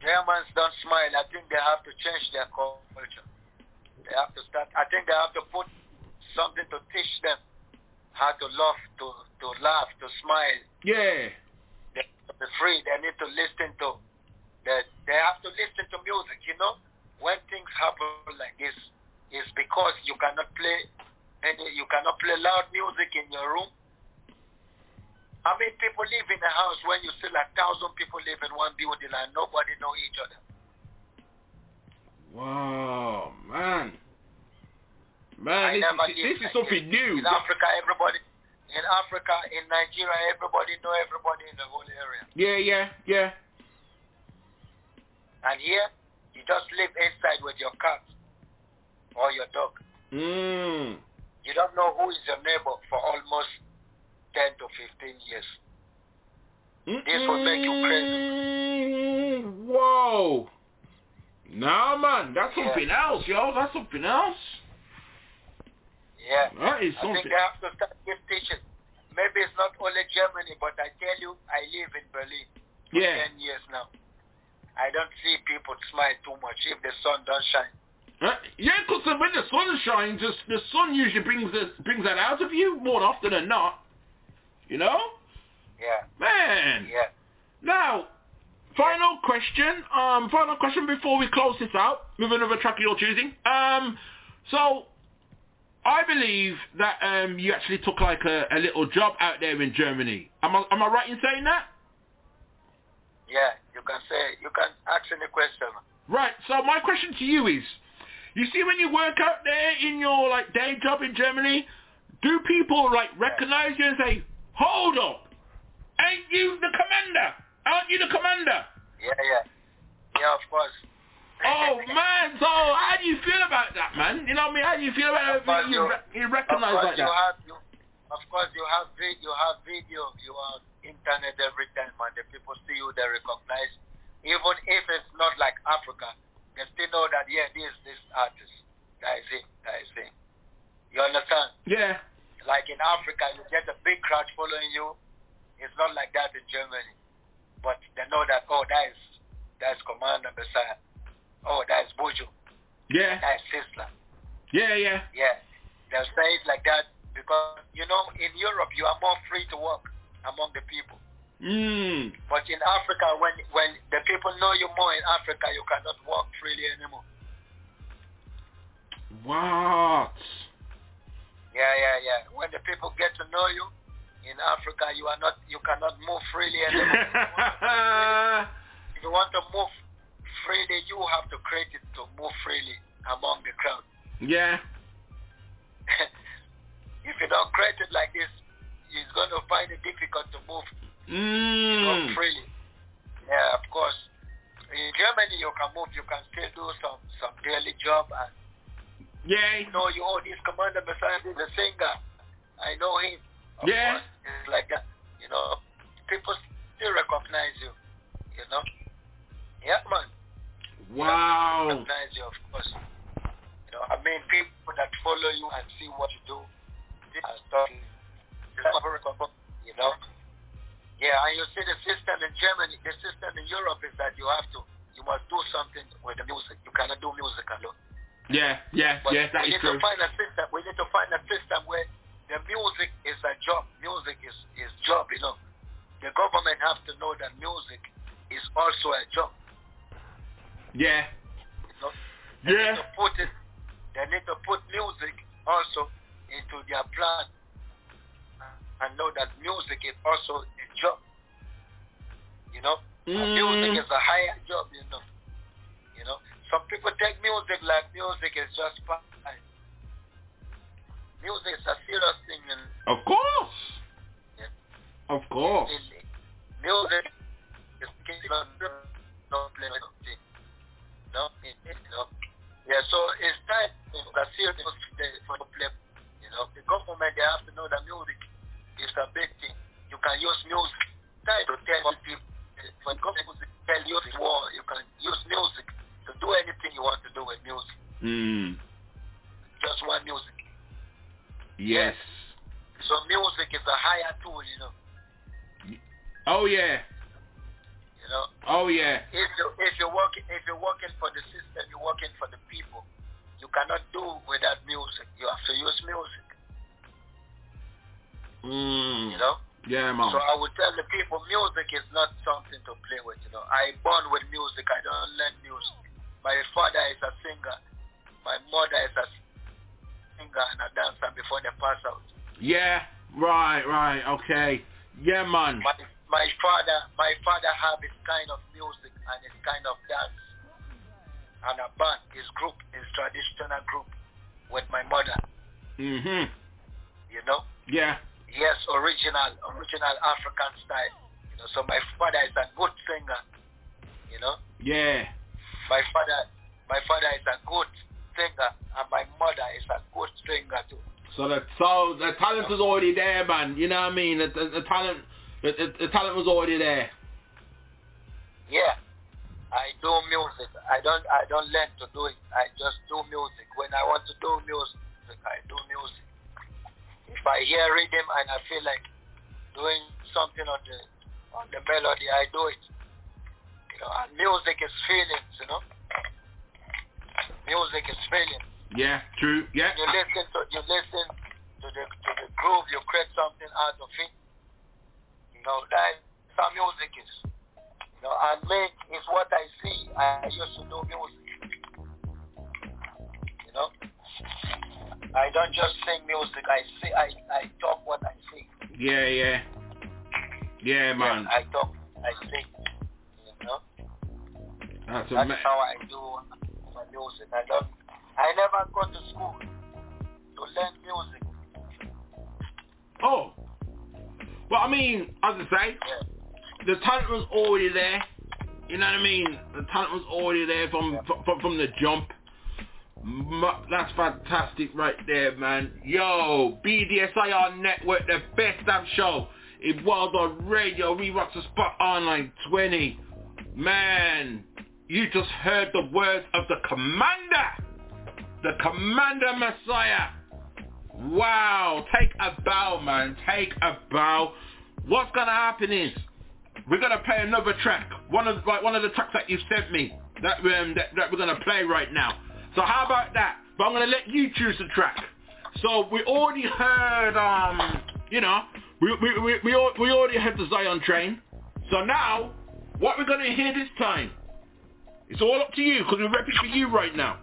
Germans don't smile. I think they have to change their culture. They have to start. I think they have to put something to teach them how to laugh, to to laugh, to smile. Yeah. They have to be free. They need to listen to. They they have to listen to music. You know, when things happen like this, is because you cannot play any. You cannot play loud music in your room. How many people live in a house when you see like thousand people live in one building and nobody know each other? Wow, man. Man, this, is- this is something this. new. In Africa, everybody, in Africa, in Nigeria, everybody know everybody in the whole area. Yeah, yeah, yeah. And here, you just live inside with your cat or your dog. Mm. You don't know who is your neighbor for almost 10 to 15 years. This will make you crazy. Whoa. Nah, man, that's Yeah. something else, yo. That's something else. Yeah. That is something. I think they have to start with teaching. maybe it's not only Germany, but I tell you, I live in Berlin for Yeah. 10 years now. I don't see people smile too much if the sun don't shine. Uh, yeah, because when the sun shines, just the sun usually brings this, brings that out of you more often than not. You know, Yeah, man. yeah. Now, final question. Um, final question before we close this out with another track you're choosing. Um, so I believe that um you actually took like a, a little job out there in Germany. Am I am I right in saying that? Yeah, you can say, you can ask any question. Right. So my question to you is, you see when you work out there in your like day job in Germany, do people like recognize you and say, "Hold up, ain't you the commander? Aren't you the commander?" Yeah, yeah. Yeah, of course. Oh man, so how do you feel about that, man? You know what I mean? How do you feel about it? You, you- you recognize like you that? have, you, of course, you have, vid- you have video, you have internet every time, and the people see you, they recognize. Even if it's not like Africa, they still know that, yeah, this this artist. That is it. That is it. You understand? Yeah. Like in Africa, you get a big crowd following you. It's not like that in Germany. But they know that, oh, that is, that is Commander Messiah. Oh, that is Buju. Yeah. That is Sizzla. Yeah, yeah. Yeah, they'll say it like that because you know in Europe you are more free to walk among the people. Mm. But in Africa, when when the people know you more in Africa, you cannot walk freely anymore. What? Yeah, yeah, yeah. When the people get to know you in Africa, you are not you cannot move freely anymore. if you want to move freely, you have to create it to move freely among the crowd. yeah. if you don't create it like this, you're going to find it difficult to move you know, Mm. freely. Yeah, of course. In Germany, you can move. You can still do some some daily job, and Yeah. you know you oh this commander beside me, the singer. I know him. Of Yeah. course, it's like that. You know, people still recognize you. You know. Yeah, man. Wow. Recognize you, of course. You know, I mean, people that follow you and see what you do, and stuff. You know. Yeah, and you see the system in Germany, the system in Europe is that you have to, you must do something with the music. You cannot do music alone. Yeah, yeah, But yes, that we is need true. to find a system. We need to find a system where the music is a job. Music is is job. You know, the government have to know that music is also a job. Yeah. You know, they Yeah. need to put it. They need to put music also into their plan and know that music is also job. You know, And music Mm. is a higher job. You know, you know. Some people take music like music is just fun. Music is a serious thing. Know. Of course. Yeah. Of course. Really. Music is don't play with it. No, it, it, you. Yeah, so it's time Mhm. You know. Yeah. Yes, original, original African style. You know, so my father is a good singer. You know, Yeah. my father, my father is a good singer, and my mother is a good singer too. So the so the talent was already there, man. You know what I mean? The, the, the talent, the, the, the talent was already there. Yeah, I do music. I don't, I don't learn to do it. I just do music. When I want to do music, I do music. If I hear rhythm and I feel like doing something on the on the melody, I do it. You know, and music is feelings, you know. Music is feelings. Yeah, true. Yeah. You listen to you listen to the to the groove, you create something out of it. You know, that's how music is. You know, and me is what I see. I used to do music. You know? I don't just sing music, I see I, I talk what I sing. Yeah, yeah. Yeah, man. I talk I sing. You know? That's That's ama- how I do my music. I don't I never go to school to learn music. Oh. Well, I mean, as I say, the talent was already there. You know what I mean? The talent was already there from from, from the jump. That's fantastic right there, man. Yo, BDSIR Network, the best damn show in World on Radio. We rock the spot online 20. Man, you just heard the words of the commander. The commander messiah. Wow, take a bow, man. Take a bow. What's gonna happen is we're gonna play another track. One of like one of the tracks that you sent me that um, that, that we're gonna play right now. So how about that? But I'm gonna let you choose the track. So we already heard um you know we we we we, we already heard the Zion train. So now what we're gonna hear this time? It's all up to you because we're repping for you right now.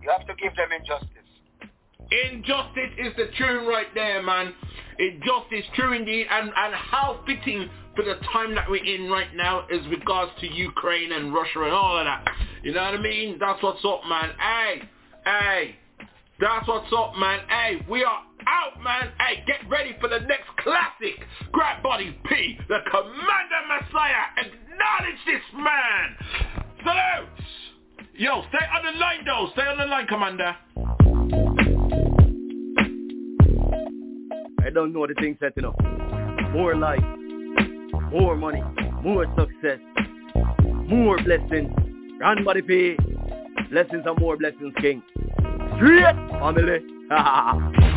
You have to give them injustice. Injustice is the tune right there, man. Injustice, true indeed, and, and how fitting for the time that we're in right now as regards to Ukraine and Russia and all of that. You know what I mean? That's what's up, man. Hey, hey, that's what's up, man. Hey, we are out, man. Hey, get ready for the next classic. Grab Body P, the Commander Messiah. Acknowledge this man. Salute. Yo, stay on the line, though. Stay on the line, Commander. I don't know what the thing setting up. More life, more money, more success, more blessings. Run body pay. Blessings and more blessings, King. Straight family.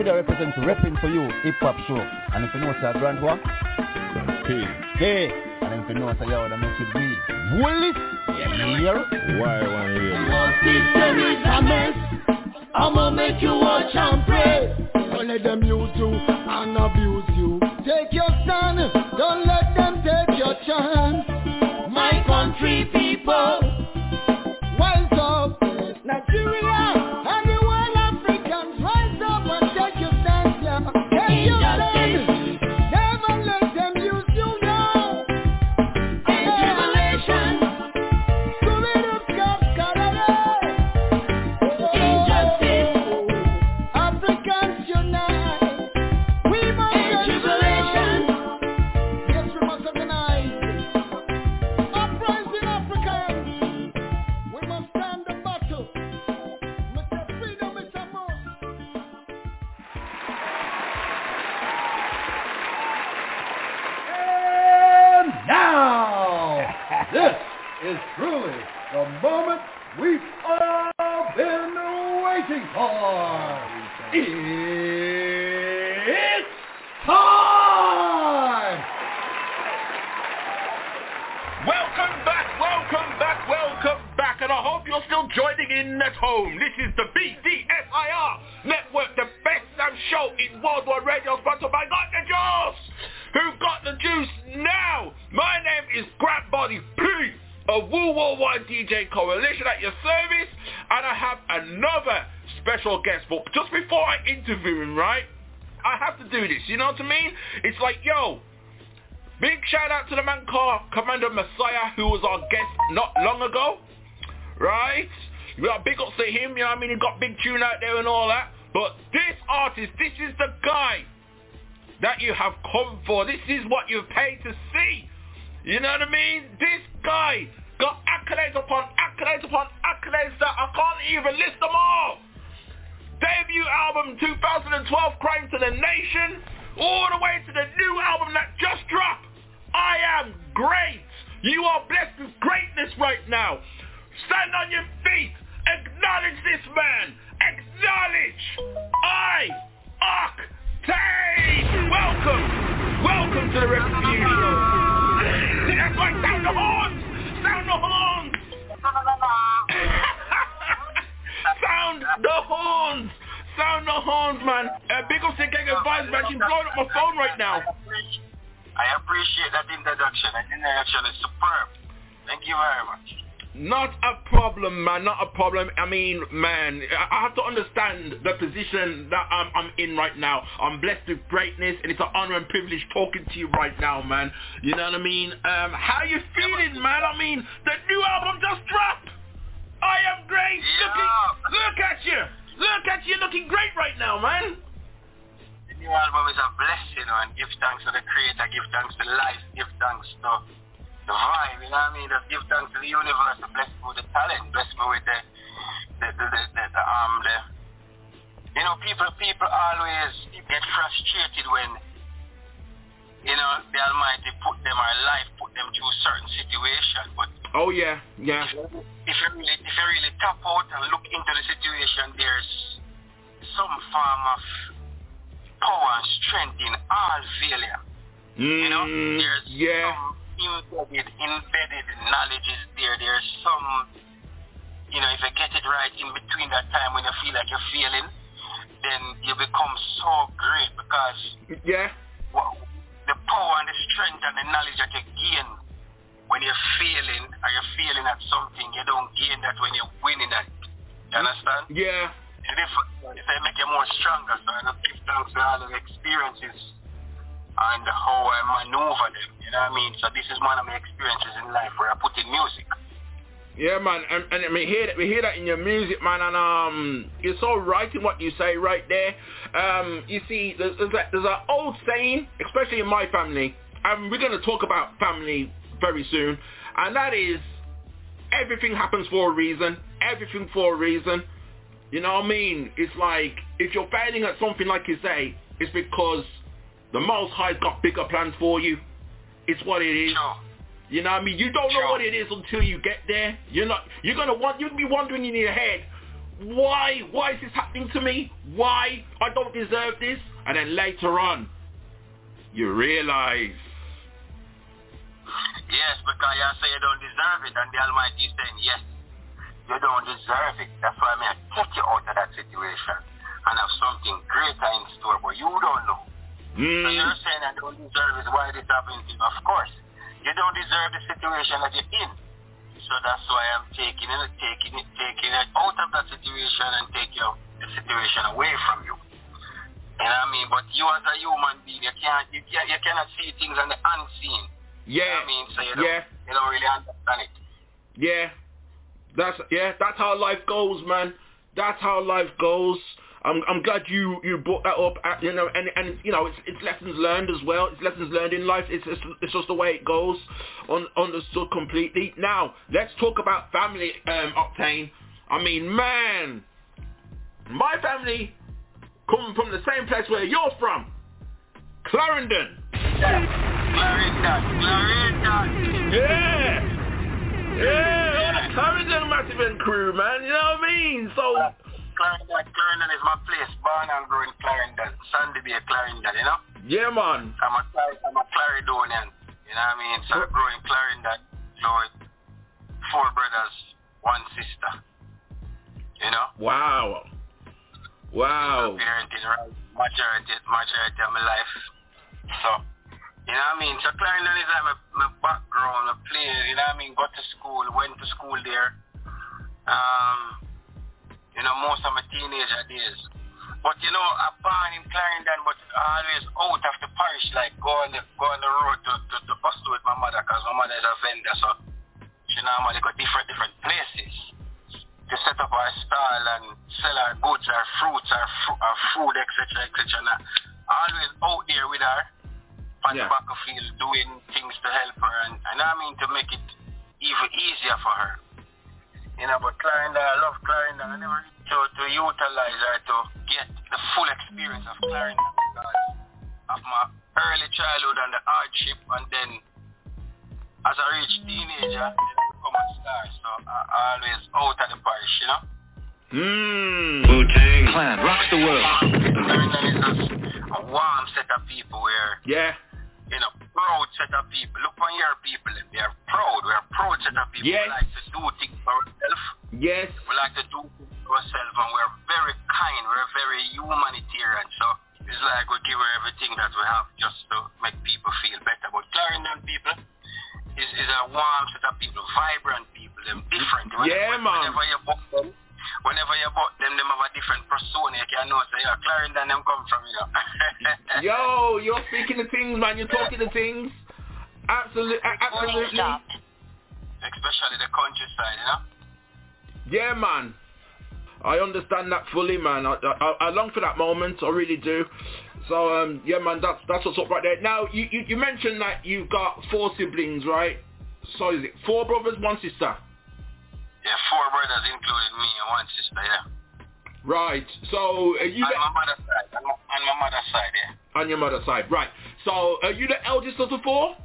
them know so Fida represent repping for you hip hop show. And if you know so Grand what? P. Hey, and if you know so yo, that mess with me. Willis, here. Why one here? Your system is a mess. I'ma make you watch and pray. Don't let them use you and abuse is truly the moment we've all been waiting for. It's time! Welcome back, welcome back, welcome back, and I hope you're still joining in at home. This is the BDSIR Network, the best damn show in worldwide radio, sponsored by Got Da Juice. Who got the juice now? My name is Grab Body P, a Wu Worldwide DJ Coalition at your service, and I have another special guest. But just before I interview him, right, I have to do this. You know what I mean? It's like, yo, Big shout out to the man called Commander Messiah who was our guest not long ago. Right? We got big ups to him, you know what I mean? He got big tune out there and all that. But this artist, this is the guy that you have come for. This is what you've paid to see. You know what I mean? This guy got accolades upon accolades upon accolades that I can't even list them all. Debut album 2012, Crying to the Nation, all the way to the new album that just dropped. I am great. You are blessed with greatness right now. Stand on your feet. Acknowledge this man. Acknowledge. I, Octane. Welcome. Welcome to the Refuge. That's right. Sound the horns. Sound the horns. Sound the horns. Sound the horns, man. Uh, big up to Gege Vibes, man. She's blowing up my phone right now. I appreciate that introduction. That introduction is superb. Thank you very much. Not a problem, man. Not a problem. I mean, man, I have to understand the position that I'm, I'm in right now. I'm blessed with greatness, and it's an honor and privilege talking to you right now, man. You know what I mean? Um, how you feeling, man? I mean, the new album just dropped. I am great. Looking, look at you. Look at you, looking great right now, man. The new album is a blessing, and give thanks to the creator, give thanks to life, give thanks to the vibe, you know what I mean? Just give thanks to the universe, bless me with the talent, bless me with the, the, the, the, the, the um, the, you know, people, people always get frustrated when, you know, the Almighty put them, or life put them through certain situation, but Oh yeah, yeah. if you really, if you really tap out and look into the situation, there's some form of power and strength in all failure. You know, there's Mm, yeah. some embedded, embedded knowledge is there. There's some, you know, if you get it right in between that time when you feel like you're failing, then you become so great because Yeah. the power and the strength and the knowledge that you gain when you're failing or you're failing at something, you don't gain that when you're winning at. You understand? Yeah. It's different. It's like make you more stronger. So I give thanks to all the experiences and how I maneuver them. You know what I mean? So this is one of my experiences in life where I put in music. Yeah, man, and, and we hear that we hear that in your music, man, and um, you're so right in what you say right there. Um, you see, there's there's, a, there's an old saying, especially in my family, and we're going to talk about family very soon, and that is everything happens for a reason, everything for a reason. You know what I mean? It's like if you're failing at something, like you say, it's because the Most High's got bigger plans for you. It's what it is. You know what I mean? You don't know what it is until you get there. You're not. You're gonna want. You'll be wondering in your head, why? Why is this happening to me? Why? I don't deserve this. And then later on, you realize Yes, because you say you don't deserve it, and the Almighty is saying, yes, you don't deserve it. That's why I'm going to take you out of that situation and have something greater in store, but you don't know. Mm. So you're saying I don't deserve it. Why this happened to you? Of course, you don't deserve the situation that you're in. So that's why I'm taking it, taking it, taking it out of that situation and taking the situation away from you. You know what I mean? But you as a human being, you can't, you, can't, you cannot see things on the unseen. Yeah. You know what I mean? So you don't, Yeah. you don't really understand it. Yeah. That's yeah, that's how life goes, man. That's how life goes. I'm I'm glad you you brought that up. uh, You know, and and you know, it's it's lessons learned as well. It's lessons learned in life. It's it's, it's just the way it goes. Un, understood completely. Now let's talk about family, um, Octane. I mean, man, my family come from the same place where you're from, Clarendon. Clarendon, Clarendon. Yeah. Yeah, all the Clarendon Massive and crew, man. You know what I mean? So, Clarendon, Clarendon is my place. Born and grew in Clarendon. Sandy Bay, Clarendon, you know? yeah, man. I'm a, I'm a Clarendonian. You know what I mean? So I grew in Clarendon. So four brothers, one sister. You know? Wow. Wow. My Parenting right majority, majority of my life. So, you know what I mean? So Clarendon is like my, my background, my play, you know what I mean? Got to school, went to school there. Um, you know, most of my teenager days. But you know, I born in Clarendon, but always out of the parish, like go on the go on the road to to, to hustle with my mother, cause my mother is a vendor, so she normally go different different places to set up our stall and sell our goods, our fruits, our, fru- our food, etc., etc. And I always out there with her on Yeah. the battlefield doing things to help her, and, and I mean to make it even easier for her. You know, but Clarendon, I love Clarendon. I never really to, to utilize her to get the full experience of Clarendon because of my early childhood and the hardship, and then as I reach teenager, then I become a star. So I, I always out of the parish, you know. Mmm. Wu-Tang Clan rocks the world. Clarendon is just a warm set of people where Yeah. You know, proud set of people. Look on your people, and they are proud. We are proud set of people. Yes. We like to do things for ourselves. Yes. We like to do things for ourselves, and we're very kind. We're very humanitarian. So it's like we give her everything that we have just to make people feel better. But Clarendon people is, is a warm set of people, vibrant people, them different. Yeah, man. Whenever you book them, whenever you book them, them have a different persona. You can know, say, yeah, Clarendon them come from, you know. Yo, you're speaking the things, man. You're talking the things. Absolutely. Absolutely. Especially the countryside, you know. Yeah, man. I understand that fully, man. I, I, I long for that moment. I really do. So, um, yeah, man, that's that's what's up right there. Now, you, you, you mentioned that you've got four siblings, right? So is it four brothers, one sister? Yeah, four brothers, including me and one sister, yeah. Right. So, are you on the, my mother's side, on my, on my mother's side, yeah. on your mother's side? Right. So, are you the eldest of the four?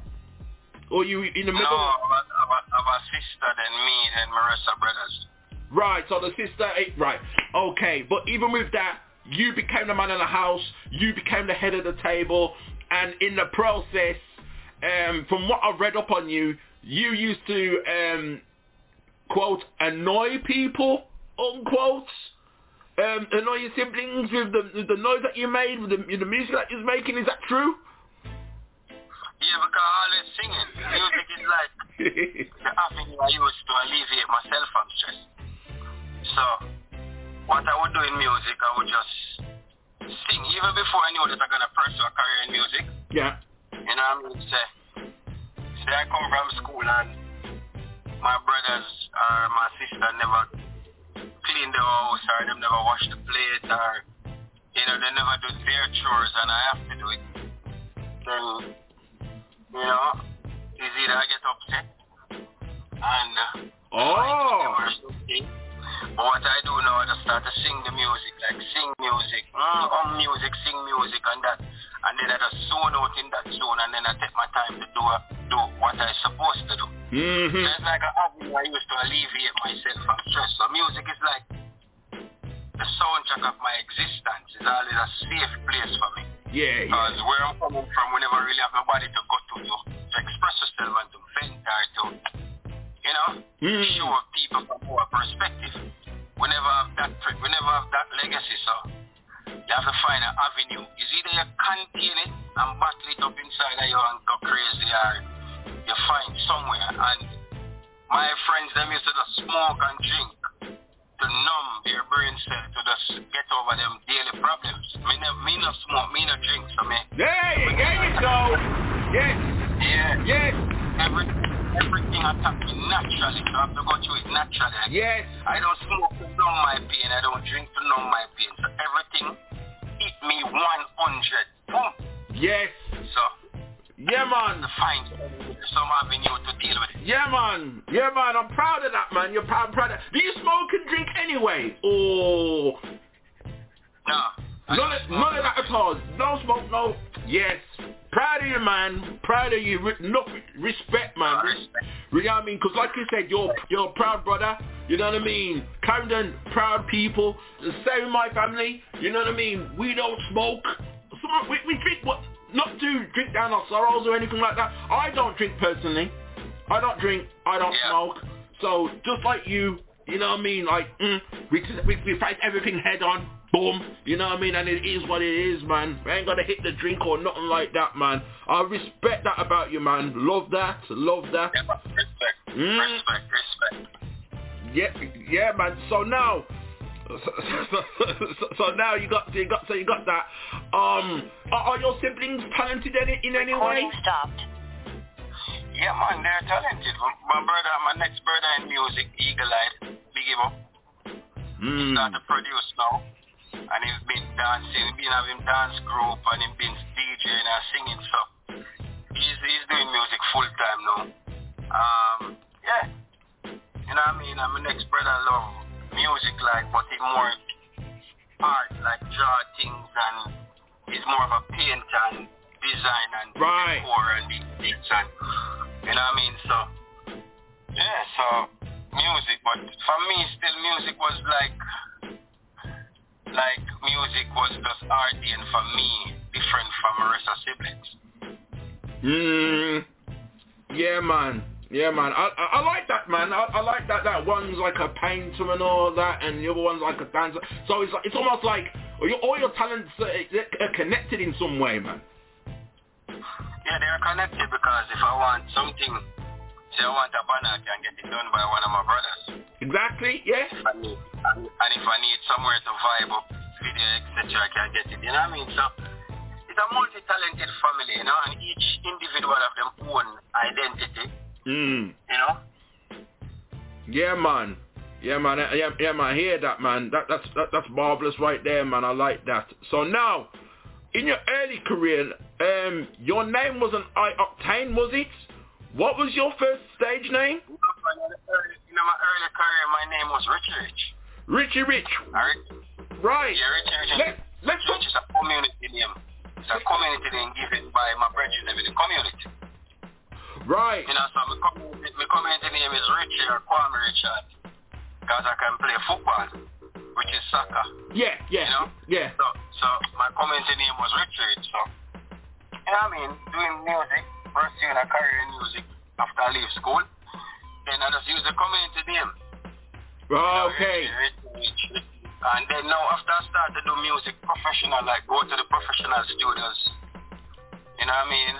Or you in the middle? A, I'm a, sister, then me, then my rest of brothers. Right, so the sister, eh, right, okay, but even with that, you became the man of the house, you became the head of the table, and in the process, um, from what I've read up on you, you used to, um, quote, annoy people, unquote, um, annoy your siblings with the, with the noise that you made, with the, with the music that you're making, is that true? Yeah, because I always singing. Music is like the avenue I use to alleviate myself from stress. So, what I would do in music, I would just sing. Even before I knew that I'm going to pursue a career in music, yeah. you know what I mean? Say, say I come from school and my brothers or my sister never clean the house or them never wash the plate or, you know, they never do their chores and I have to do it. Then, you know, it's either I get upset and uh, Oh. Or. But what I do now, I just start to sing the music, like sing music, mm, um music, sing music and that. And then I just zone out in that zone and then I take my time to do uh, do what I'm supposed to do. hmm So it's like a avenue I used to alleviate myself from stress. So music is like the soundtrack of my existence. It's always a safe place for me. Yeah, yeah. Because where I'm coming from, we never really have nobody to go to to, to express yourself and to Mm. Show people from our perspective. We never have that we never have that legacy, so you have to find an avenue. Is either you contain it and battle it up inside of you and go crazy or you find somewhere and my friends them used to just smoke and drink to numb their brain cell to just get over them daily problems. Me no, me no smoke, me no drink, so me. There, there you go. Yes. Yeah. Yes. Every, everything attack me naturally, so I have to go through it naturally. Yes. I don't smoke to numb my pain, I don't drink to numb my pain. So everything hit me 100. Boom. Yes. So yeah, man. Find some avenue to deal with it. Yeah, man. Yeah, man. I'm proud of that, man. You're proud, proud of that. Do you smoke and drink anyway? Oh. No. None none of that at all. No smoke, no. Yes. Proud of you, man. Proud of you. No, respect, man. You know what I mean? Because like you said, you're, you're a proud brother. You know what I mean? Camden, proud people. The same in my family. You know what I mean? We don't smoke. Some, we, we drink what not to drink down our sorrows or anything like that. I don't drink personally. I don't drink. I don't yeah. smoke. So just like you, you know what I mean? Like mm, we, we we fight everything head on. Boom. You know what I mean? And it is what it is, man. We ain't gonna hit the drink or nothing like that, man. I respect that about you, man. Love that. Love that. Yeah, respect. Mm. Respect. Respect. Yeah, yeah, man. So now, so, so, so, so, now you got you got so you got that. Um, are, are your siblings talented in, in any Recording way? stopped. Yeah, man, they're talented. My brother, my next brother in music, Eagle Eyed, big him up. Mm. He's started to produce now, and he's been dancing, he's been having dance group, and he's been DJing and singing. So he's he's doing music full time now. Um, yeah, you know what I mean. And my next brother love music like, but he more art, like draw things, and he's more of a painter and design and right. decor and things and you know what I mean. So yeah, so music, but for me, still music was like like music was just art, and for me, different from the rest of siblings. Mm, yeah, man. Yeah, man. I, I, I like that, man. I, I like that. That one's like a painter and all that, and the other one's like a dancer. So it's like, it's almost like all your, all your talents are, are connected in some way, man. Yeah, they're connected because if I want something, say I want a banner, I can get it done by one of my brothers. Exactly. Yeah. I need, and if I need somewhere to vibe up, video, etc., I can get it. You know what I mean? So it's a multi-talented family, you know, and each individual have their own identity. Mm. You know? Yeah, man. Yeah, man. Yeah, yeah, man. I hear that, man. That, that's that, that's marvelous right there, man. I like that. So now, in your early career, um, your name wasn't I-Octane, was it? What was your first stage name? In my early career, my name was Richie Rich. Richie Rich. Right. Yeah, Richie Rich. Let, let's Richie Rich is a community name. It's a community name given by my brethren in the community. Right. You know, so my community, my community name is Richie or Kwame Richard. Because I can play football, which is soccer. Yeah, yeah. You know? Yeah. So, so my community name was Richard. So, you know what I mean? Doing music, pursuing a career in music after I leave school. Then I just use the community name. Oh, okay. And then now after I start to do music professional, like go to the professional studios, you know what I mean?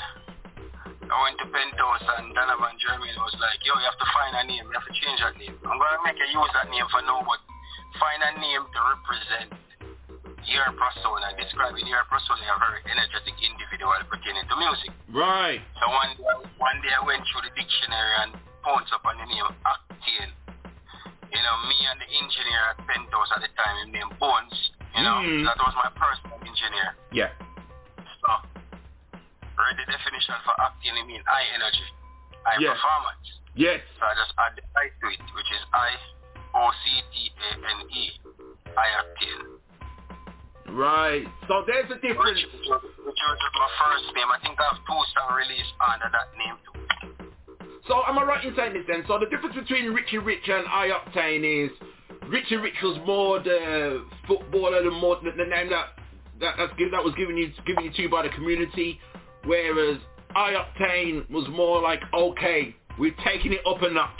I went to Penthouse and Donovan Germain was like, yo, you have to find a name, you have to change that name. I'm going to make you use that name for now, but find a name to represent your persona, describing your persona, a very energetic individual pertaining to music. Right. So one day, one day I went through the dictionary and pounced up on the name Octane. You know, me and the engineer at Penthouse at the time, his name Bones, you know, Mm. that was my personal engineer. Yeah. So, read the definition for octane, I mean high energy, high Yeah. performance. Yes. So I just add the I to it, which is I O C T A N E, I acting. Right. So there's a difference. Which, which, was- which was just my first name. I think I have two songs released under that name too. So am I right in saying this then? So the difference between Richie Rich and I-Octane is Richie Rich was more the footballer, the more the, the name that that that was given you given you to you by the community, whereas I-Octane was more like okay, we're taking it up a notch.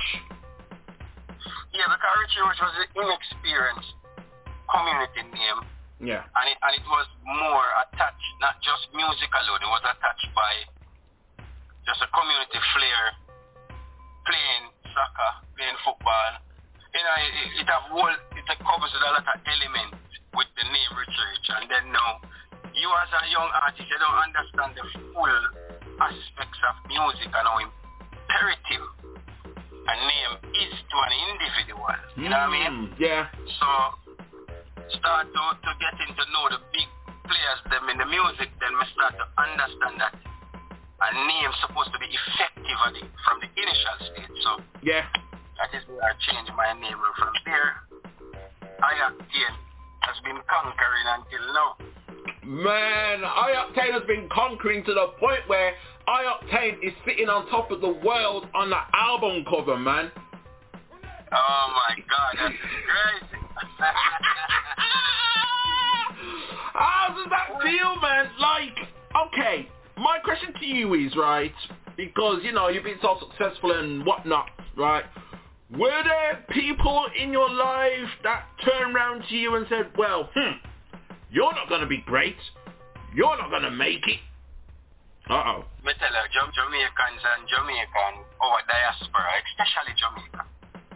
Yeah, because Richie Rich was an inexperienced community name. Yeah. And it, and it was more attached, not just music alone, it was attached by just a community flair, playing soccer, playing football. You know, it, it, it, have whole, it covers a lot of elements with the name Richie Rich. And then now, you as a young artist, you don't understand the full aspects of music and how imperative a name is to an individual. You know what I mean? Mm, Yeah. So start to, to getting to know the big players them in the music, then we start to understand that a name supposed to be effective the, from the initial stage. So Yeah. that is where I changed my name from there. I Octane has been conquering until now. Man, I-Octane has been conquering to the point where I-Octane is sitting on top of the world on the album cover, man. Oh my god, that's crazy. How does that feel, man? Like, okay, my question to you is, right, because, you know, you've been so successful and whatnot, right? Were there people in your life that turned around to you and said, well, hmm, you're not going to be great. You're not going to make it. Uh-oh. Me tell you, Jamaicans and Jamaican, our diaspora, especially Jamaica,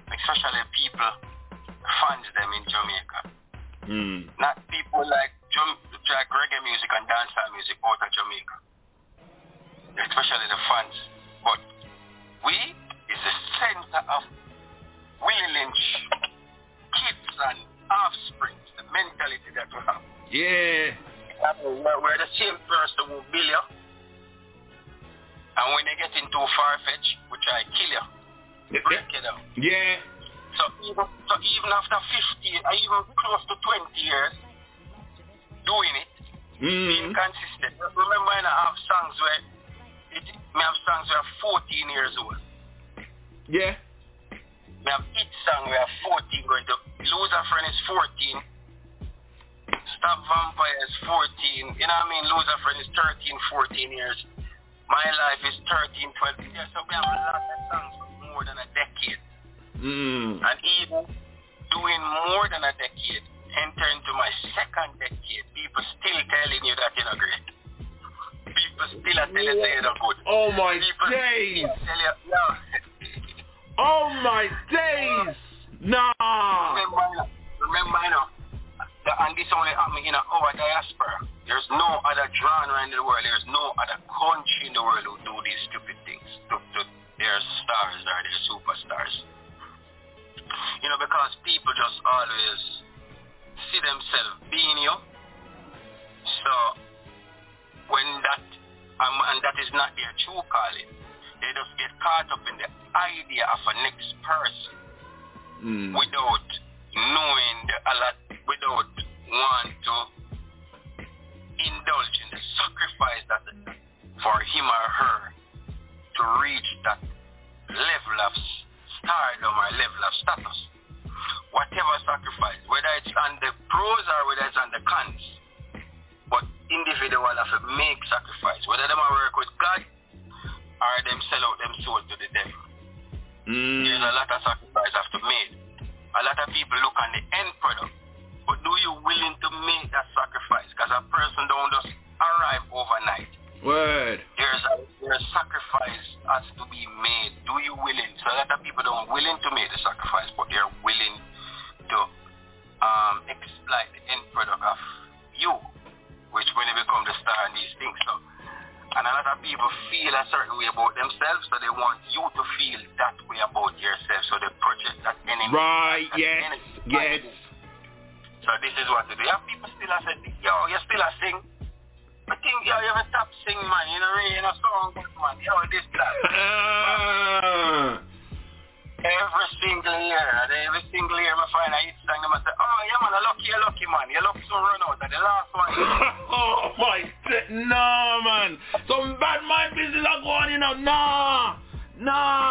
especially people, fans them in Jamaica. Hmm. Not people like like reggae music and dancehall music out of Jamaica. Especially the fans. But we is the center of Willie Lynch, kids and offspring, the mentality that we have. Yeah. We're, the same person who bill you. And when they get into far-fetched, we try to kill you. Break you down. Yeah. So even, so even after 50, or even close to 20 years doing it, being Mm. consistent. Remember, I have songs where it, me have songs where I'm 14 years old. Yeah. Me have each song where I'm 14 going to Lose a Friend is 14. Stop Vampire is 14. You know what I mean? Lose a Friend is 13, 14 years. My Life is 13, 12 years. So we have a lot of songs for more than a decade. Mm. And even doing more than a decade, enter into my second decade, people still telling you that you're not great. People still are telling you you're not good. Oh my People days. you, yeah. Oh my days. Nah. Remember, remember, you know, that, and this only happened in our diaspora. There's no other genre in the world. There's no other country in the world who do these stupid things to, to their stars or their superstars. You know, because people just always see themselves being you. So when that, um, and that is not their true calling, they just get caught up in the idea of a next person Mm. without knowing the a lot, without want to indulge in the sacrifice that for him or her to reach that level of s- stardom or level of status. Whatever sacrifice, whether it's on the pros or whether it's on the cons, but individual have to make sacrifice, whether them are work with God or them sell out them soul to the devil. Mm. There's a lot of sacrifice have to made. A lot of people look on the end product. But do you willing to make that sacrifice? Because a person don't just arrive overnight. Word. There's a, there's sacrifice has to be made. Do you willing? So a lot of people don't willing to make the sacrifice, but they're willing to um, exploit the end product of you, which when they become the star and these things. So, and a lot of people feel a certain way about themselves, so they want you to feel that way about yourself. So they project that enemy. Right. that Yes. enemy. Yes. So this is what to do. You have people still a say, yo, you still a sing. I think, yo, you ever stop sing, man. You know, really, you know, song, man. Yo, this, that. Every single year, and every single year, I find a hit song, them I say, oh, yeah, man, I lucky, you lucky, man. You luck so run out. And the last one, oh my no man. Some bad mind business are going on, you know. Nah. Nah.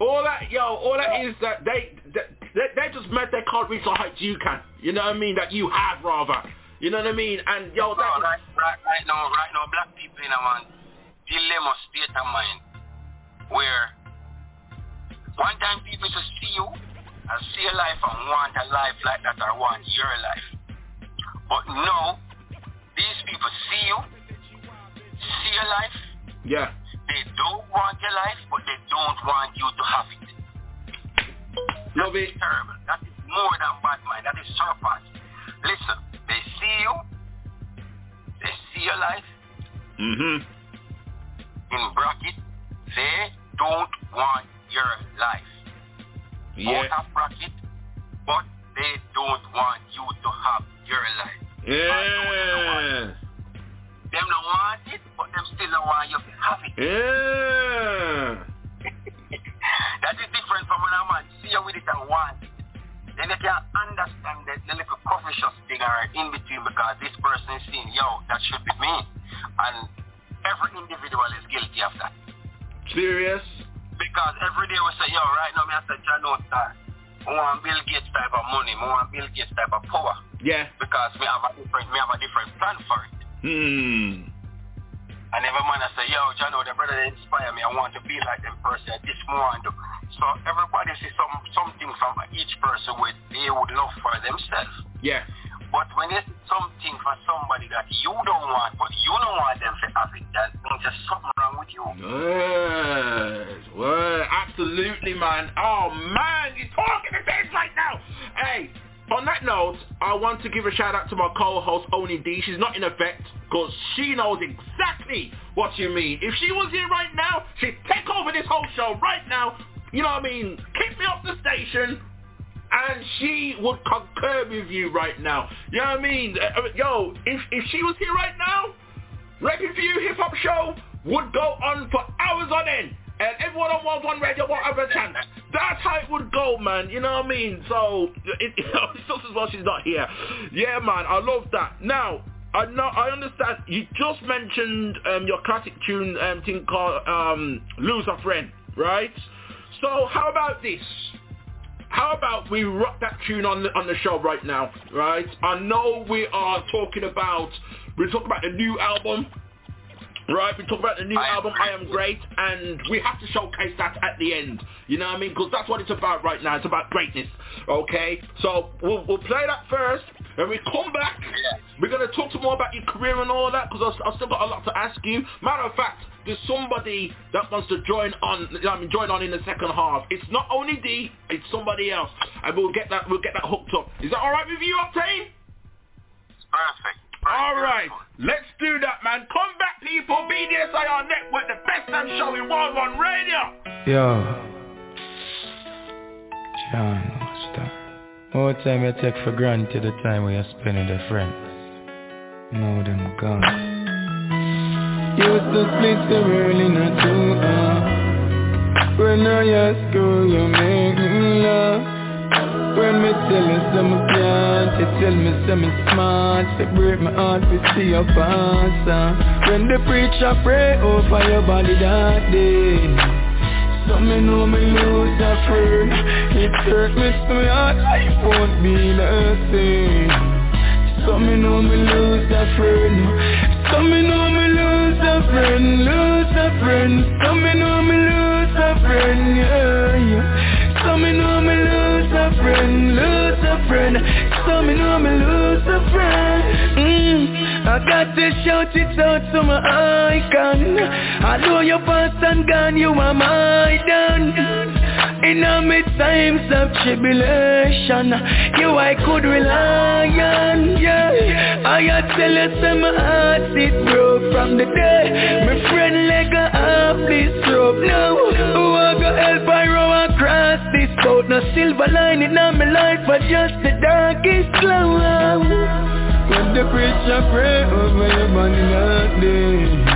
All that, yo, all that oh. is that they, they, they, just meant they can't reach the heights you can. You know what I mean? That you have, rather. You know what I mean? And yo, that no, right, right, right now, right now, black people in a one dilemma state of mind where one time people just see you and see a life and want a life like that or want your life. But no, these people see you, see your life. Yeah. They don't want your life, but they don't want you to have it. That is terrible. That is more than bad mind. That is surpass. Listen, they see you, they see your life. Mm-hmm. In bracket, they don't want your life. Yeah. Out of bracket, but they don't want you to have your life. Yeah. Them don't want it, but them still don't want you to have it. Yeah. that is different from when a man see you with it and want it. Then they can understand that the little cautious thing are in between because this person is saying, yo, that should be me. And every individual is guilty of that. Serious? Because every day we say, yo, right now me have to John that. I want Bill Gates type of money. I want Bill Gates type of power. Yeah. Because we have a different, we have a different plan for it. Hmm. And every man I say, yo, John, the brother that inspire me. I want to be like them person. This do. So everybody see some something from each person what they would love for themselves. Yeah. But when it's something for somebody that you don't want, but you don't want them to have it, that means there's something wrong with you. Yes. Well, absolutely, man. Oh, man, you're talking to things right now. Hey, on that note, I want to give a shout out to my co-host Oni D. She's not in effect because she knows exactly what you mean. If she was here right now, she'd take over this whole show right now. You know what I mean? Kick me off the station, and she would concur with you right now. You know what I mean? Uh, uh yo, if if she was here right now, for You Hip Hop Show would go on for hours on end and everyone on World One Radio won't have a chance. That's how it would go, man. You know what I mean? So, it, it, it's just as well she's not here. Yeah, man, I love that. Now, I know, I understand. You just mentioned um, your classic tune um, thing called um, "Lose a Friend," right? So, how about this? How about we rock that tune on the on the show right now, right? I know we are talking about we're talking about the new album Right, we talk about the new I album, I Am Great, and we have to showcase that at the end. You know what I mean? Because that's what it's about right now. It's about greatness. Okay? So we'll, we'll play that first. and we come back, we're going to talk some more about your career and all that because I've, I've still got a lot to ask you. Matter of fact, there's somebody that wants to join on I mean join on in the second half. It's not Oni D, it's somebody else. And we'll get that we'll get that hooked up. Is that alright with you, Octane? Perfect. All right, let's do that, man. Come back, people. BDSIR Network, the best damn show in World One Radio. Yo. John, what's that? More time you take for granted the time we are spending with friends. Now them gone. Used to split so early, not too hard. When I ask you, you make me laugh. When me tell some can't You tell me some smart To break my heart to see your pass uh. When the preacher pray over your body that day so me know me lose a friend. It hurt me so my life won't be the same. So me know me lose a friend. So me know me lose a friend Lose a friend. So me know me lose a friend Yeah, yeah. So me know me lose a friend, lose a friend me know me lose a friend. Mm, I got to shout it out to my icon. I know your past and gone, you are my done. In my times of tribulation You I could rely on, yeah. I tell you say my heart it broke from the day. My friend leg up this rope. Now Who I go help I row boat No silver lining on my life but just the darkest cloud When the preacher pray over your body that day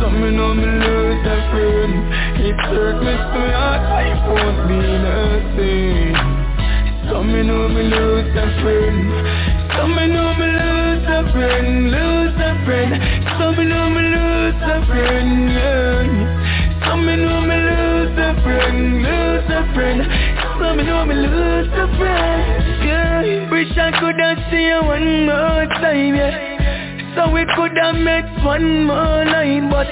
so me know me lose a friend. It hurt me so hard life won't be the same So me lose a friend. So me know me lose a friend Lose a friend. So me know me lose a friend yeah. So me know me lose a friend Lose a friend So me know me lose a friend. Yeah. Wish I coulda see you one more time, yeah. So we coulda met one more line But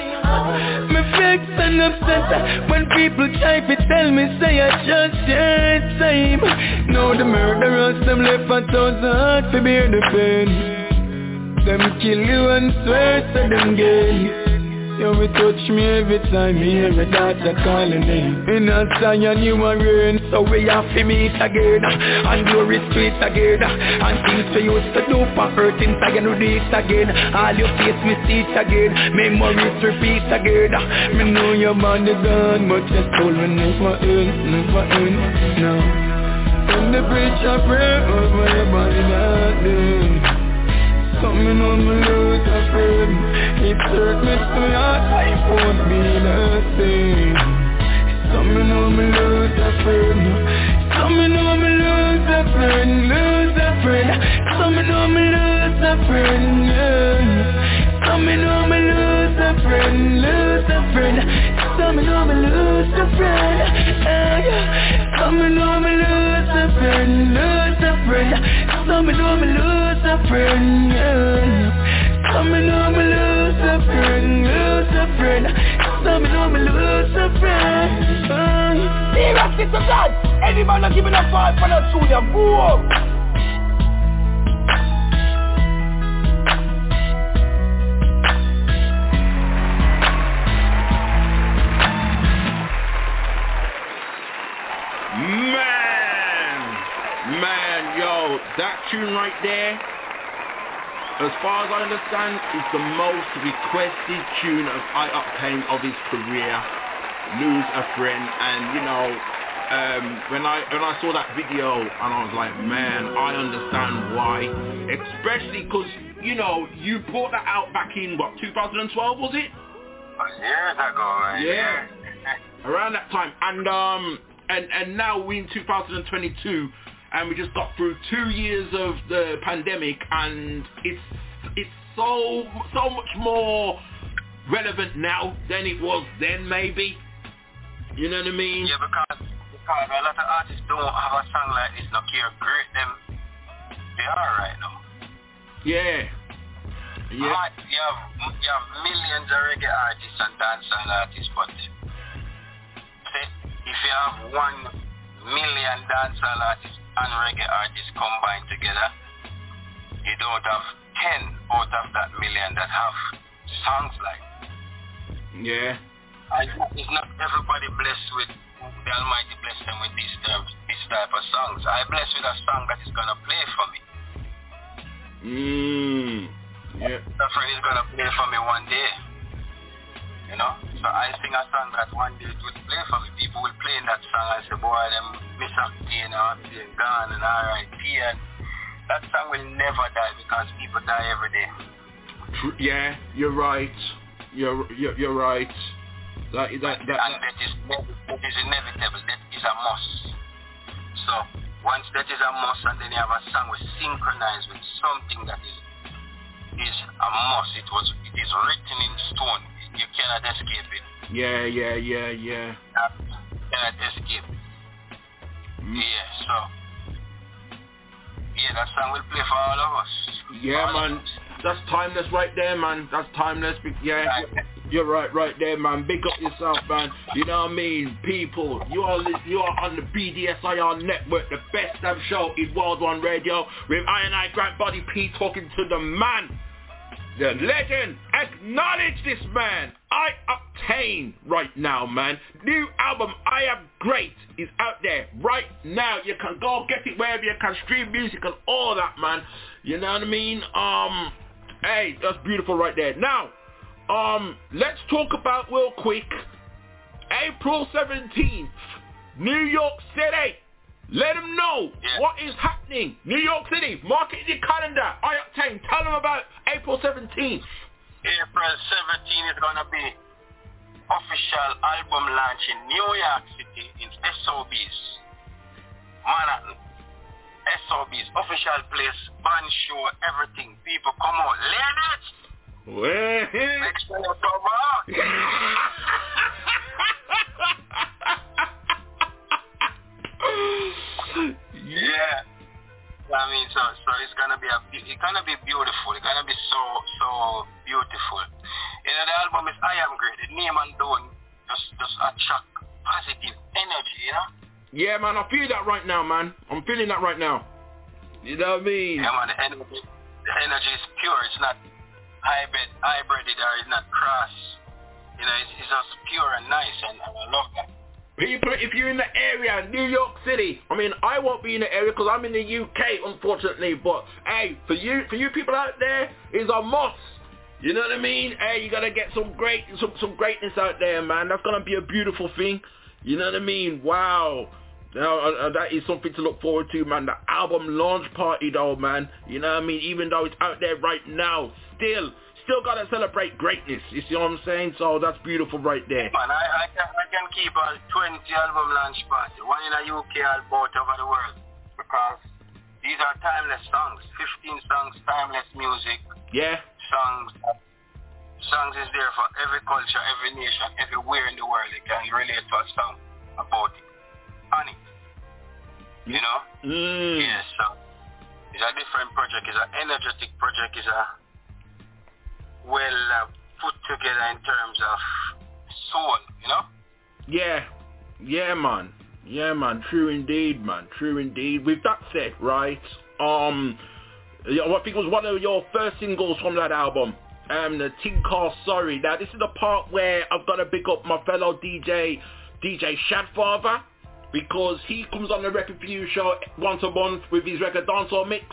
me vex and upset When people try to tell me say I just your time. Now the murderers them left a thousand heart to bear the pain Them kill you and swear to them gain you will touch me every time me hear a daughter calling name In a Zion you are rain So we have to meet again. And glory street again. And things we used to do for earth inside you do this again. All your face me see it again. Memories repeat again. Me know your is gone But your soul will never end, never end, no. When the preacher pray over your body that day Something on me lose a friend It hurt me so hard I won't be the same Something on me lose a friend Something on me lose a friend Lose a friend Something on me lose a friend yeah. Something on me lose a friend Lose a friend Something on me lose a friend yeah. Something on me lose a friend Lose a friend know me know me lose a friend, yeah. So me know me lose a friend, lose a friend. So me know me lose a friend. Uh. Seriously to God, any man not giving a fight for that junior, go that tune right there, as far as I understand, is the most requested tune of I-Octane of his career. Lose a friend, and you know, um, when I when I saw that video, and I was like, man, I understand why. Especially because you know you brought that out back in what 2012 was it? Years ago, right? Yeah, around that time, and um, and and now we in 2022 and we just got through two years of the pandemic, and it's it's so so much more relevant now than it was then, maybe. You know what I mean? Yeah, because because a lot of artists don't have a song like this. No care great them they are right now. Yeah. Yeah. Right, you have you have millions of reggae artists and dancehall artists, but if you have one million dancehall artists and reggae artists combined together, you don't have 10 out of that million that have songs like Yeah. I, it's not everybody blessed with, the Almighty bless them with this, um, this type of songs. I bless with a song that is going to play for me. Mmm. Yeah. That friend is going to play for me one day. You know? So I sing a song that one day it will play for me. People will play in that song. I say, boy, them miss know, being gone and R.I.P. And that song will never die because people die every day. Yeah, you're right. You're you're, you're right. That, that, that, and that is, that is inevitable. That is a must. So once that is a must and then you have a song which synchronized with something that is is a must. It was it is written in stone you cannot escape it. Yeah, yeah, yeah, yeah. You cannot escape it. Mm. Yeah, so yeah, that song will play for all of us. Yeah, all man. That's timeless right there, man. That's timeless. Yeah, right. you're right, right there, man. Big up yourself, man. You know what I mean? People, you are you are on the BDSIR network, the best damn show in World One Radio with I and I Grant Body P talking to the man the legend. Acknowledge this man. I obtain right now, man. New album, I Am Great, is out there right now. You can go get it wherever you can stream music and all that, man. You know what I mean? Um, hey, that's beautiful right there. Now, um, let's talk about real quick. April 17th, New York City. Let them know what is happening. New York City, mark it in your calendar. I-Octane. Tell them about April 17th. April 17th is going to be official album launch in New York City in SOBs. Manhattan. SOBs, official place, band show, everything. People come on. Ladies! Well. Make sure you come out. yeah. I mean, so so it's gonna be a it's gonna be beautiful. It's gonna be so so beautiful. You know, the album is I Am Great. The name and tone just just attract positive energy. You know. Yeah, man, I feel that right now, man. I'm feeling that right now. You know what I mean? Yeah, man. The energy, the energy is pure. It's not hybrid, hybrided or it's not cross. You know, it's, it's just pure and nice, and, and I love that. If you're in the area, New York City, I mean, I won't be in the area because I'm in the UK, unfortunately. But hey, for you, for you people out there, it's a must. You know what I mean? Hey, you gotta get some great, some some greatness out there, man. That's gonna be a beautiful thing. You know what I mean? Wow. Now, uh, uh, that is something to look forward to, man. The album launch party, though, man. You know what I mean? Even though it's out there right now, still, still gotta celebrate greatness. You see what I'm saying? So that's beautiful right there. Man, I, I, can, I can keep a 20 album launch party, one in the UK and both over the world, because these are timeless songs. 15 songs, timeless music. Yeah. Songs. Songs is there for every culture, every nation, everywhere in the world. It can relate to a song about it. On it. You know? Mm. Yes, so it's a different project. It's an energetic project. It's a well uh, put together in terms of soul, you know? Yeah. Yeah, man. Yeah, man. True indeed, man. True indeed. With that said, right, um, I think it was one of your first singles from that album, um, the Ting Call Sorry. Now, this is the part where I've got to pick up my fellow DJ, DJ Shadfather, because he comes on the Record View show once a month with his record dancehall mix.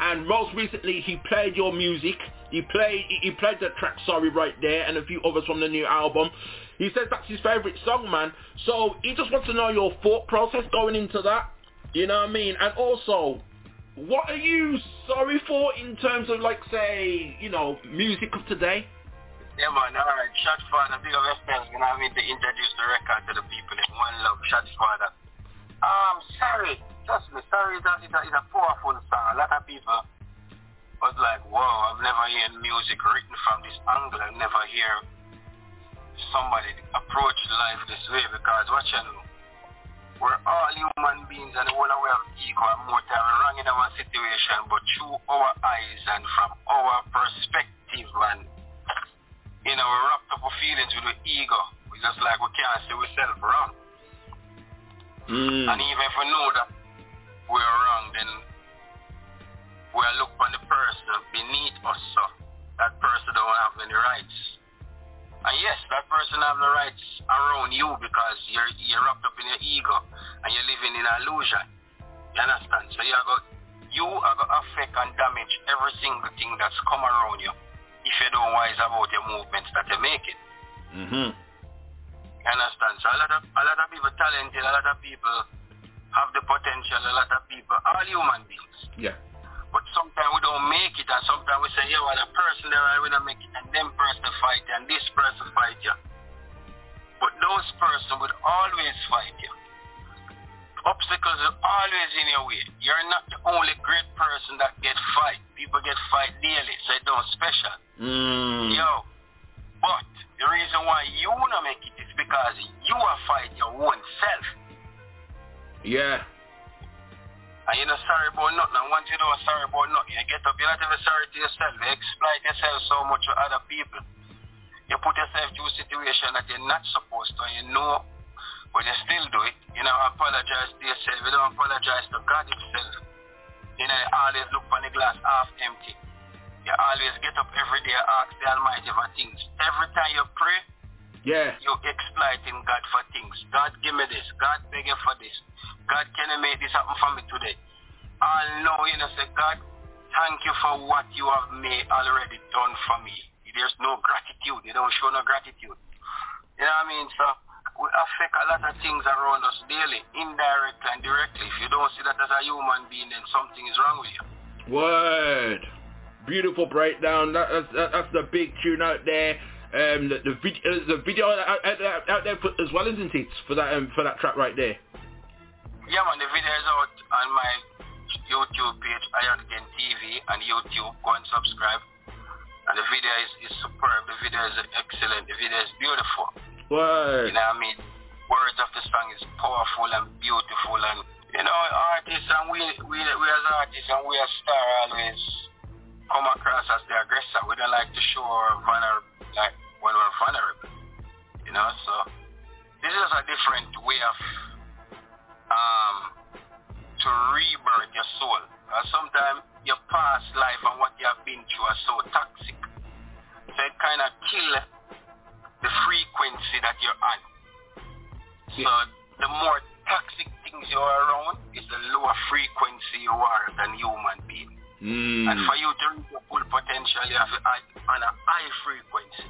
And most recently, he played your music. He played he played the track Sorry right there, and a few others from the new album. He says that's his favorite song, man. So he just wants to know your thought process going into that. You know what I mean? And also, what are you sorry for in terms of like say, you know, music of today? Yeah, man. All right. Shot Father, big of respect. You know what I mean? To introduce the record to the people in One Love, Shot Father. Um, sorry. Trust me, sorry is a, is, a, is a powerful song. A lot of people was like, wow, I've never heard music written from this angle. I've never hear somebody approach life this way because watching we're all human beings and the whole we have ego and more time wrong in our situation but through our eyes and from our perspective and you know we're wrapped up with feelings with the ego. We just like we can't see ourselves wrong. Mm. And even if we know that we're wrong then we are look on the person beneath us so that person don't have any rights. And yes, that person have no rights around you because you're you're wrapped up in your ego and you're living in an illusion. You understand? So you are go you are going to affect and damage every single thing that's come around you if you don't wise about your movements that you're making. Mm-hmm. You understand? So a lot of a lot of people talented, a lot of people have the potential, a lot of people, all human beings. Yeah. But sometimes we don't make it, and sometimes we say, yeah, well, the person there, I will make it, and them person fight you, and this person fight you. But those person would always fight you. Obstacles are always in your way. You're not the only great person that get fight. People get fight daily, so it don't special. Mm. Yo, but the reason why you wanna make it is because you are fight your own self. Yeah. And you're not sorry about nothing. Once you don't sorry about nothing, you get up, you're not even sorry to yourself. You exploit yourself so much with other people. You put yourself through a situation that you're not supposed to, you know, but you still do it. You know, apologize to yourself. You don't apologize to God himself. You know, you always look on the glass half empty. You always get up every day and ask the Almighty for things. Every time you pray, Yeah. you exploiting God for things. God, give me this. God, beg you for this. God, can you make this happen for me today? I know, you know, say, God, thank you for what you have made already done for me. There's no gratitude. You don't show no gratitude. You know what I mean? So we affect a lot of things around us daily, indirectly and directly. If you don't see that as a human being, then something is wrong with you. Word. Beautiful breakdown. That, that's, that, that's the big tune out there. Um, the, the, vid- uh, the video out, out, out- there for, as well, isn't it? For that um, for that track right there. Yeah, man, the video is out on my YouTube page, Iron TV, and YouTube. Go and subscribe. And the video is, is superb. The video is excellent. The video is beautiful. Word. You know what I mean? Words of the song is powerful and beautiful and You know, artists and we, we, we as artists and we as star always come across as the aggressor. We don't like to show our vulnerable, like when we're vulnerable. You know, so this is a different way of um to rebirth your soul. Uh, sometimes your past life and what you have been through are so toxic. So it kind of kill the frequency that you're on. So the more toxic things you are around is the lower frequency you are than human being. Mm. And for you to reach your full potential, you have to act on a high frequency.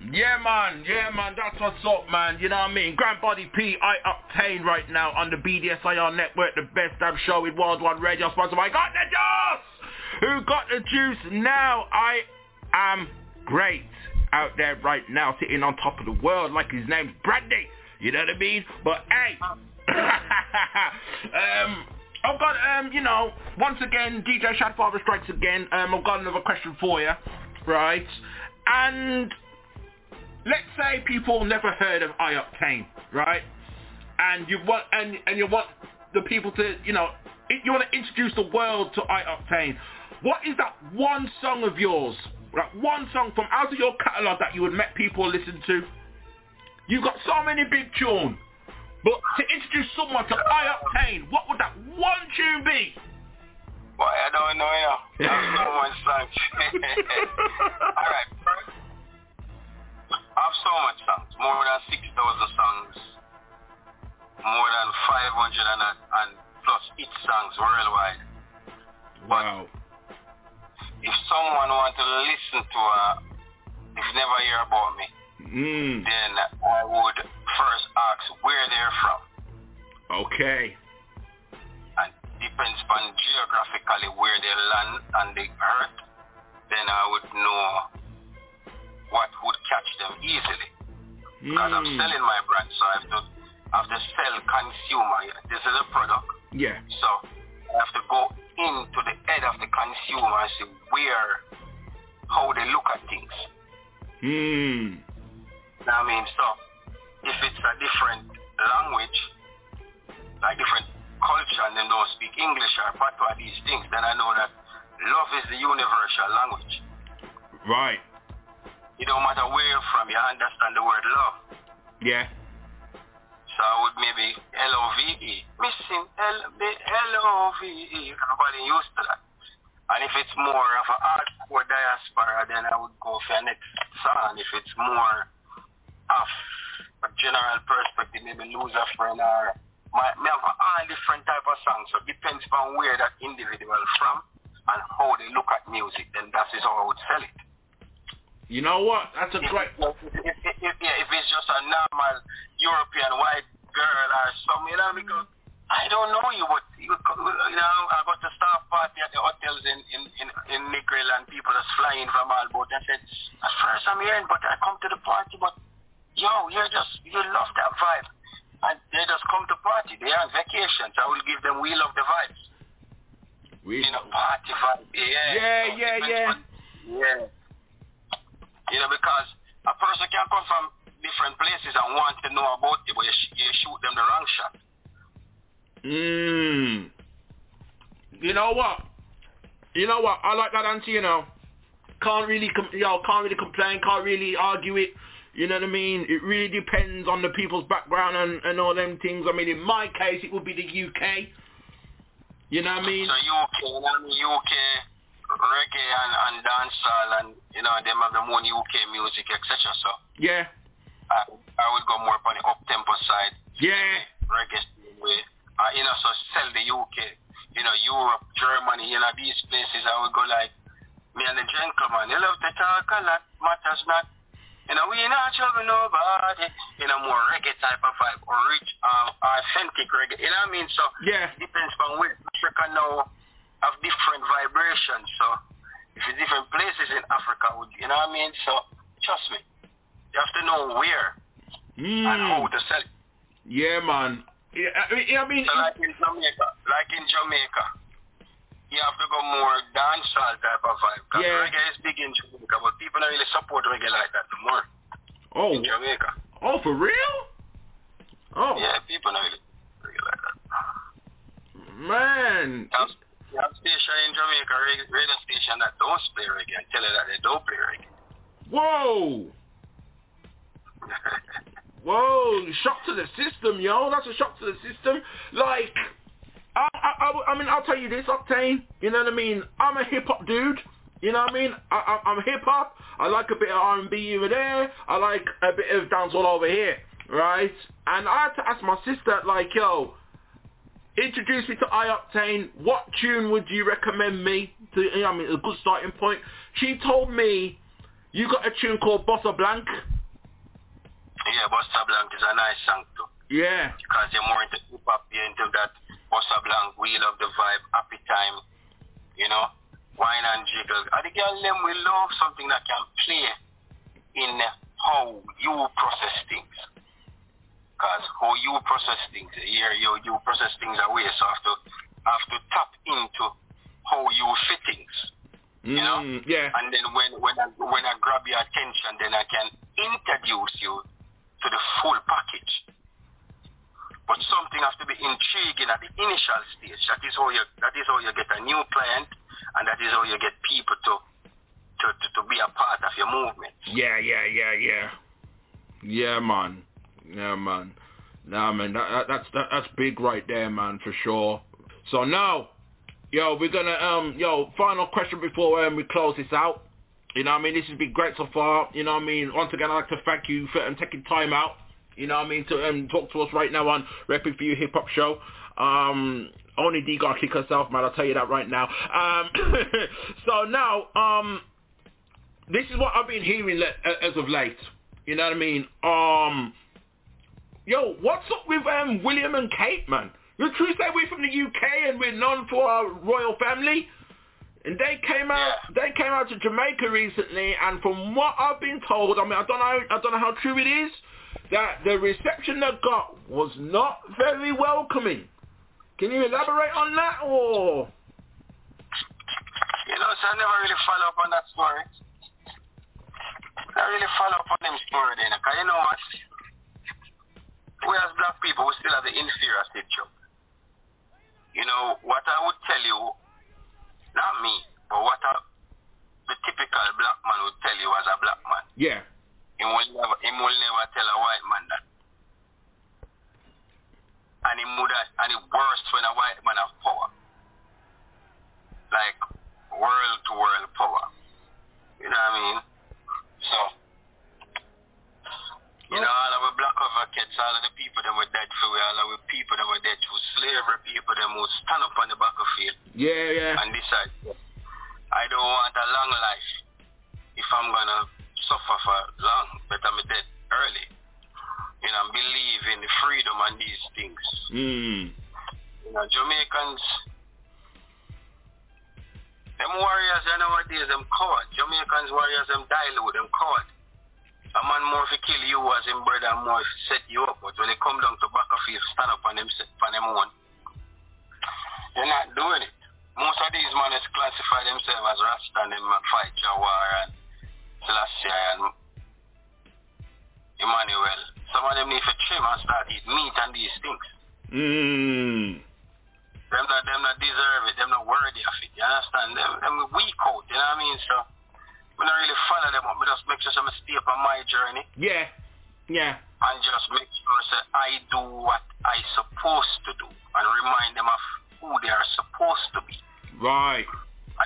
Yeah, man. Yeah, man. That's what's up, man. You know what I mean? Grand Body P, I obtain right now on the BDSIR network, the best damn show with World One Radio, sponsored by Got Da Juice. Who got the juice? Now I am great out there right now, sitting on top of the world like his name's Brandy. You know what I mean? But hey, um, I've got um, you know, once again, DJ Shadfather strikes again. Um, I've got another question for you, right? And let's say people never heard of I-Octane, right? And you want and and you want the people to, you know, you want to introduce the world to I-Octane. What is that one song of yours, right? One song from out of your catalog that you would make people listen to? You've got so many big tunes, but to introduce someone to I-Octane, what would that one tune be? Boy, I don't know, you know. There's so much. All right, I have so much songs, more than 6,000 songs, more than 500 and, and plus hit songs worldwide. Wow. If someone want to listen to a, if never hear about me, Mm. then I would first ask where they're from. Okay. And depends on geographically where they land and the earth, then I would know what would catch them easily. Because I'm Mm. selling my brand, so I have to, I have to sell consumer. This is a product. Yeah. So I have to go into the head of the consumer and see where, how they look at things. Hmm. I mean? So if it's a different language, like different culture, and they don't speak English or patois, these things, then I know that love is the universal language. Right. It don't matter where you're from, you understand the word love. Yeah. So I would maybe L-O-V-E. Missing L- L-O-V-E. Everybody used to that. And if it's more of a hardcore diaspora, then I would go for a next song. If it's more of a general perspective, maybe lose a friend or my, me have all different type of songs. So it depends on where that individual from and how they look at music. Then that is how I would sell it. You know what? That's a great. If, if, if, yeah, if it's just a normal European white girl or something, you know, because I don't know you, but you, you know, I got a staff party at the hotels in in in, in Negril and people just flying from all boat. I said, at first I'm hearing, but I come to the party, but yo, you're just you love that vibe, and they just come to party. They are on vacation, so I will give them we love the vibes. We, you know, party vibe. Yeah, Yeah, So yeah, yeah. yeah. You know, because a person can come from different places and want to know about you, but you, sh- you shoot them the wrong shot. Mmm. You know what? You know what? I like that answer. You know, can't really, com- yo, can't really complain. Can't really argue it. You know what I mean? It really depends on the people's background and, and all them things. I mean, in my case, it would be the UK. You know what I mean? So UK, UK reggae and, and dancehall and, you know, them have their own UK music, etc. So Yeah. I, I would go more upon the up-tempo side. Yeah. Reggae way. Uh, you know, so sell the UK. You know, Europe, Germany, you know, these places I would go like, me and the gentleman, you love to talk a lot, matters not. You know, we not trouble nobody. You know, more reggae type of vibe, or rich, uh, authentic reggae. You know what I mean? So Yeah. depends on where Africa now have different vibrations. So if it's different places in Africa, would you know what I mean? So trust me, you have to know where and how Mm. to sell. Yeah, man. Yeah, I mean, I mean, So like in Jamaica, like in Jamaica, you have to go more dancehall type of vibe. Because Yeah. reggae is big in Jamaica, but people don't really support reggae like that no more oh, in Jamaica. oh, for real? Oh, Yeah, people don't really like that. man. Have station in Jamaica, radio, radio station that don't play reggae and tell you that they don't play reggae. Whoa. Whoa, shock to the system, yo. That's a shock to the system. Like, I, I, I, I mean, I'll tell you this, Octane. You know what I mean? I'm a hip-hop dude. You know what I mean? I, I, I'm hip-hop. I like a bit of R&B over there. I like a bit of dancehall over here, right? And I had to ask my sister, like, yo, introduce me to I-Octane. What tune would you recommend me to? You know, I mean, a good starting point. She told me you got a tune called Bossa Blank. Yeah, Bossa Blank is a nice song too. Yeah. Because you're more into hip hop, you're into that Bossa Blank, we love the vibe, happy time, you know, wine and jiggle. And the girl them will love something that can play in how you process things. Because how you process things, here you you process things away, so I have to I have to tap into how you fit things. You know? Mm, yeah. And then when when I when I grab your attention then I can introduce you to the full package. But something has to be intriguing at the initial stage. That is how you that is how you get a new client and that is how you get people to to, to, to be a part of your movement. Yeah, yeah, yeah, yeah. Yeah, man. Yeah, man. Nah, man, that, that, that's that, that's big right there, man, for sure. So now, yo, we're gonna um, yo, final question before um, we close this out. You know what I mean? This has been great so far. You know what I mean? Once again, I'd like to thank you for um, taking time out. You know what I mean? To um, talk to us right now on Repping for You Hip Hop Show. Um, Oni D gonna kick herself, man. I'll tell you that right now. Um, so now, um, this is what I've been hearing le- as of late. You know what I mean? Um, yo, what's up with um, William and Kate, man? You're true say we're from the UK and we're known for our royal family. And they came out, they came out to Jamaica recently, and from what I've been told, I mean, I don't know, I don't know how true it is, that the reception they got was not very welcoming. Can you elaborate on that, or? You know, so I never really follow up on that story. I really follow up on them story then, because you know what? We as black people, we still have the inferior stage You know, what I would tell you, not me, but what I, the typical black man would tell you as a black man. Yeah. He will never, he will never tell a white man that. And he would, and it worse when a white man have power. Like, world to world power. You know what I mean? So, you know, all of the black advocates, all of the people that were dead for we, all of the people that were dead through slavery, people that who stand up on the battlefield Yeah, yeah. and decide, I don't want a long life. If I'm going to suffer for long, better me dead early. You know, believe in the freedom and these things. Mm. You know, Jamaicans, them warriors, you nowadays, them coward. Jamaicans warriors, them die low, them coward. A man more if kill you as him brother more if set you up. But when they come down to battlefield, stand up on them, on them one. They're not doing it. Most of these men classify themselves as Rasta and them fight Jawar and Selassie and Emmanuel. Some of them need to trim and start eat meat and these things. Mm. Them not them not deserve it. Them not worthy of it. You understand? Them them weak out. You know what I mean? So we don't really follow them up. We just make sure some stay on my journey Yeah. Yeah. and just make sure that I do what I supposed to do and remind them of who they are supposed to be. Right.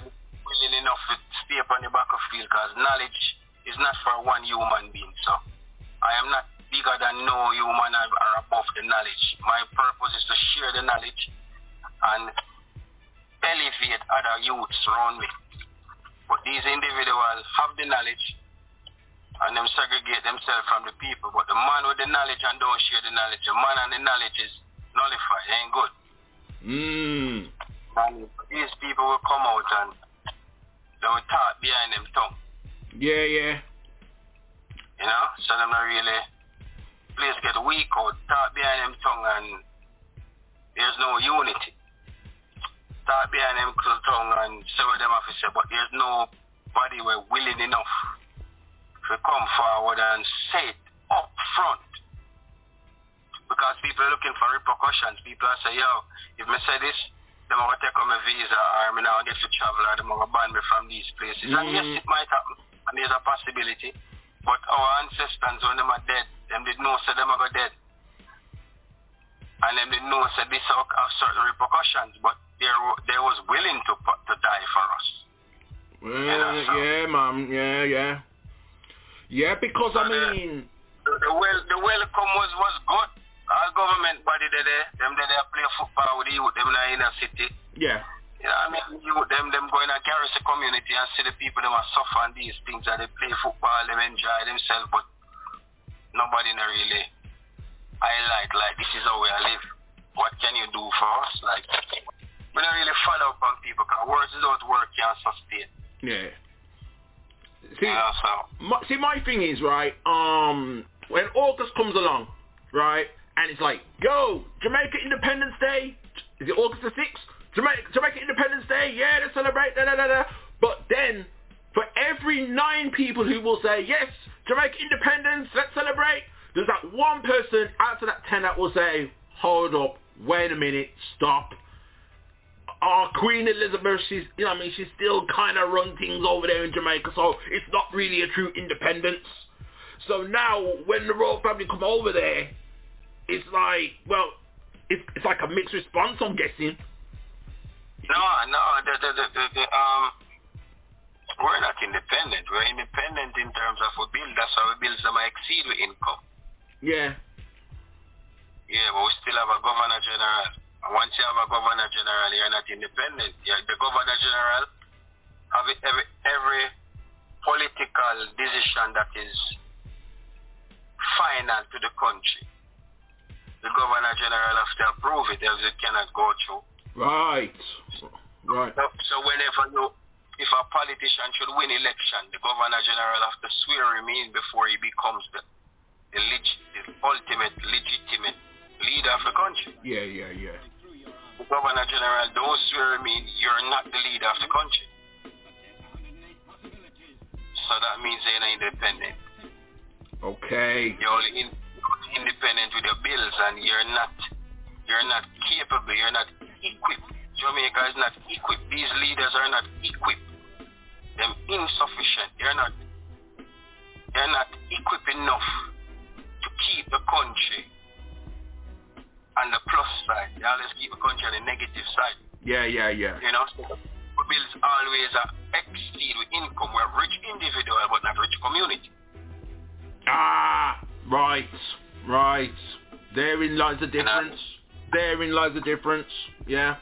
And willing enough to stay up on the battlefield because knowledge is not for one human being. So I am not bigger than no human or above the knowledge. My purpose is to share the knowledge and elevate other youths around me. But these individuals have the knowledge and them segregate themselves from the people. But the man with the knowledge and don't share the knowledge, the man and the knowledge is nullified. It ain't good. Mm. And these people will come out and they will talk behind them tongue. Yeah, yeah. You know? So them not really place get weak or talk behind them tongue and there's no unity. Talk behind them tongue and say what them have to say, but there's nobody were willing enough to come forward and say it up front. Because people are looking for repercussions. People are saying, yo, if me say this, them are take on my visa or me now get to travel or them are ban me from these places. Mm. And yes, it might happen. And there's a possibility. But our ancestors, when them are dead, them did know say them are dead. And them did know say this have certain repercussions, but they they was willing to to die for us. Well, you know, so. yeah, mom, yeah, yeah. Yeah, because I uh, mean the, the well the welcome was was good. Our government body they there, them they there play football with the youth, them in the inner city. Yeah. You know, I mean, you them them going to garrison community and see the people them are suffering these things and they play football, them enjoy themselves, but nobody in really highlight like this is how we live. What can you do for us? Like we don't really follow up on people because words without work can't sustain. Yeah. See, yeah, so. my, see, my thing is right. Um, when August comes along, right, and it's like, yo, Jamaica Independence Day. Is it August the 6th? Jamaica, Jamaica Independence Day, yeah, let's celebrate, da da da da. But then, for every nine people who will say, yes, Jamaica Independence, let's celebrate, there's that one person out of that ten that will say, hold up, wait a minute, stop. Our Queen Elizabeth, she's, you know I mean, she's still kind of run things over there in Jamaica, so it's not really a true independence. So now, when the royal family come over there, it's like, well, it's, it's like a mixed response, I'm guessing. No, no, the, the, the, the, the um, we're not independent. We're independent in terms of we build. That's how we build some exceed with income. Yeah. Yeah, but we still have a governor general. Once you have a governor general, you're not independent. You're the governor general have every every political decision that is final to the country the governor general has to approve it else it cannot go through. Right. Right. So whenever you, if a politician should win election, the governor general has to swear him in before he becomes the, the, leg- the ultimate legitimate leader of the country. Yeah, yeah, yeah. The governor general don't swear in, you're not the leader of the country. So that means they're not independent. Okay. You're only in, independent with your bills and you're not you're not capable, you're not equipped. Jamaica is not equipped. These leaders are not equipped. They're insufficient. They're not they're not equipped enough to keep the country on the plus side. They always keep the country on the negative side. Yeah, yeah, yeah. You know, so bills always are exceed with income. We're rich individual but not rich community. Ah, right. Right. Therein lies the difference. Therein lies the difference. Yeah.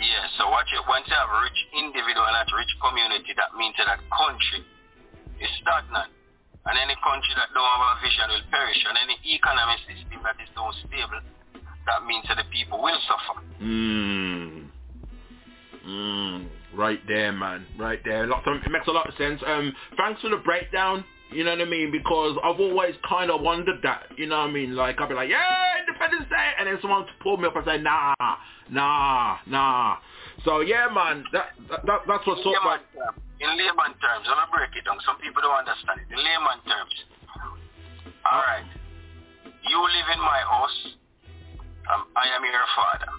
Yeah, so what you, once you have a rich individual and a rich community, that means that, that country is stagnant. And any country that don't have a vision will perish. And any economic system that is not stable, that means that the people will suffer. Mm. Mm. Right there, man. Right there. It makes a lot of sense. Um, thanks for the breakdown. You know what I mean? Because I've always kind of wondered that. You know what I mean? Like, I'll be like, yeah, Independence Day. And then someone pull me up and say, nah, nah, nah. So, yeah, man, that, that, that that's what's up. Layman term, in layman terms, I'm going to break it down. Some people don't understand it. In layman terms, all right, you live in my house. Um, I am your father.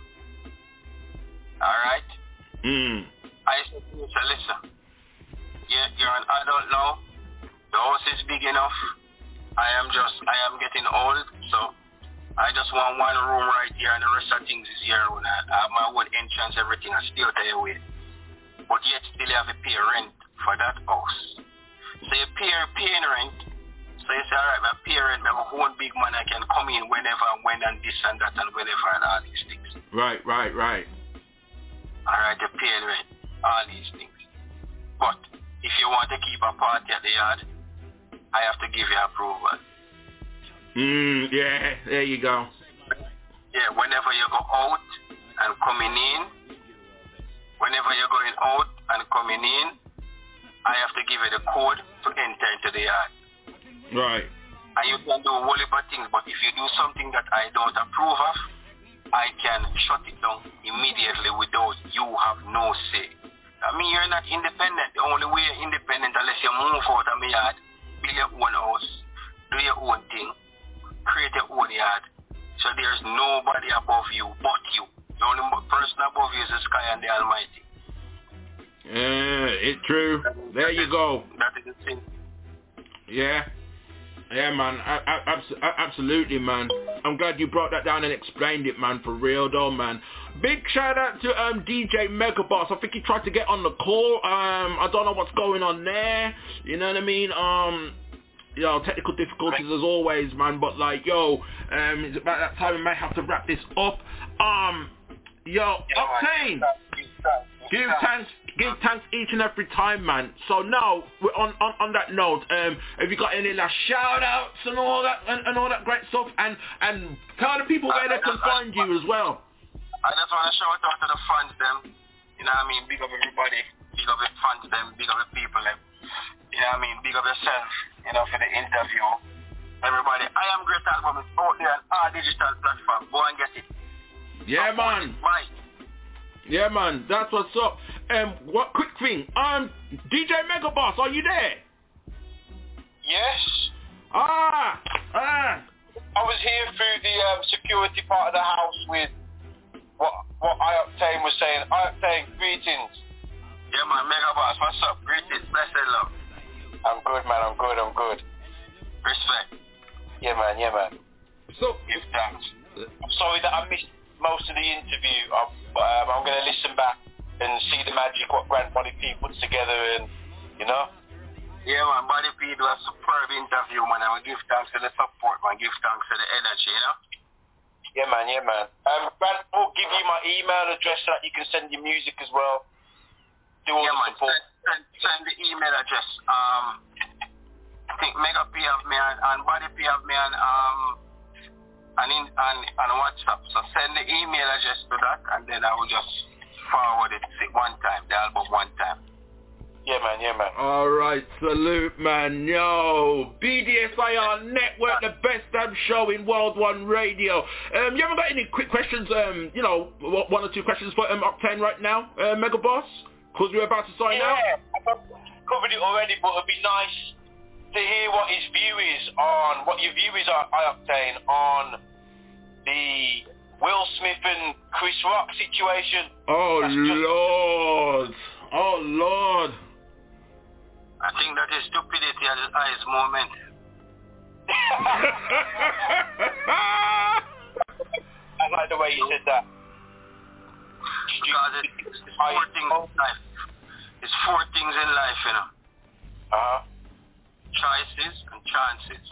All right? Mm. I said to you, listen, you're, you're an adult now the house is big enough. I am just, I am getting old, so I just want one room right here and the rest of things is here when I, have my own entrance, everything, I still stay away. But yet still you have to pay rent for that house. So you pay, paying rent, so you say, alright, my parent, my own big man, I can come in whenever and when and this and that and whenever and all these things. Right, right, right. Alright, you pay rent, all these things. But if you want to keep a party at the yard, I have to give you approval. Mm, yeah, there you go. Yeah, whenever you go out and coming in, whenever you're going out and coming in, I have to give you the code to enter into the yard. Right. And you can do a whole heap of things, but if you do something that I don't approve of, I can shut it down immediately without you have no say. I mean, you're not independent. The only way you're independent unless you move out of my yard build your own house, do your own thing, create your own yard. So there's nobody above you but you. The only person above you is the sky and the Almighty. Yeah, it's true. There you go. That is the thing. Yeah. Yeah, man. I, I, abs- I- absolutely, man. I'm glad you brought that down and explained it, man. For real, though, man. Big shout out to um, DJ Megaboss. I think he tried to get on the call. Um, I don't know what's going on there. You know what I mean? Um, you know, technical difficulties as always, man. But like, yo, um, it's about that time we may have to wrap this up. Um, yo, Octane. Give thanks, give thanks each and every time, man. So now, we're on, on, on that note, um, have you got any last shout outs and all that and, and all that great stuff? And and tell the people where they can find you as well. I just want to shout out to the fans them. You know what I mean? Big up everybody. Big up the fans them. Big up the people them. You know what I mean? Big up yourself, you know, for the interview. Everybody, I Am Great album is out there on all digital platforms. Go and get it. Yeah, man. Bye. Yeah, man. That's what's up. Um, what quick thing? Um, DJ Megaboss, are you there? Yes. Ah, ah. I was here through the um, security part of the house with what what I-Octane was saying. I-Octane, greetings. Yeah, man. Mega Boss, what's up? Greetings. Blessed love. I'm good, man. I'm good. I'm good. Respect. Yeah, man. Yeah, man. So, Give thanks. I'm sorry that I missed most of the interview. I'm, um, I'm going to listen back and see the magic what Grant Body P puts together and, you know? Yeah, man. Body P do a superb interview, man. I give thanks to the support, man. Give thanks to the energy, you know? Yeah, man. Yeah, man. Um, Grant will give you my email address so that you can send your music as well. Do all yeah, the man. support. Send, send, send the email address. Um, I think Mega P have me on, and Body P have me on, um, and in on, on WhatsApp. So send the email address to that, and then I will just forward it one time, the album one time. Yeah, man. Yeah, man. All right, salute, man. Yo, BDSIR Network, the best damn show in World One Radio. Um, you haven't got any quick questions? Um, you know, wh- one or two questions for um, Octane right now, uh, Mega Boss, because we're about to sign out. Yeah, I covered it already, but it'd be nice to hear what his view is on, what your view is, on I obtain, on the Will Smith and Chris Rock situation. Oh That's just- Lord, oh Lord. I think that is stupidity at its highest moment. I like the way you said that. Because it- it's four things in life. It's four things in life, you know. Uh-huh. Choices and chances.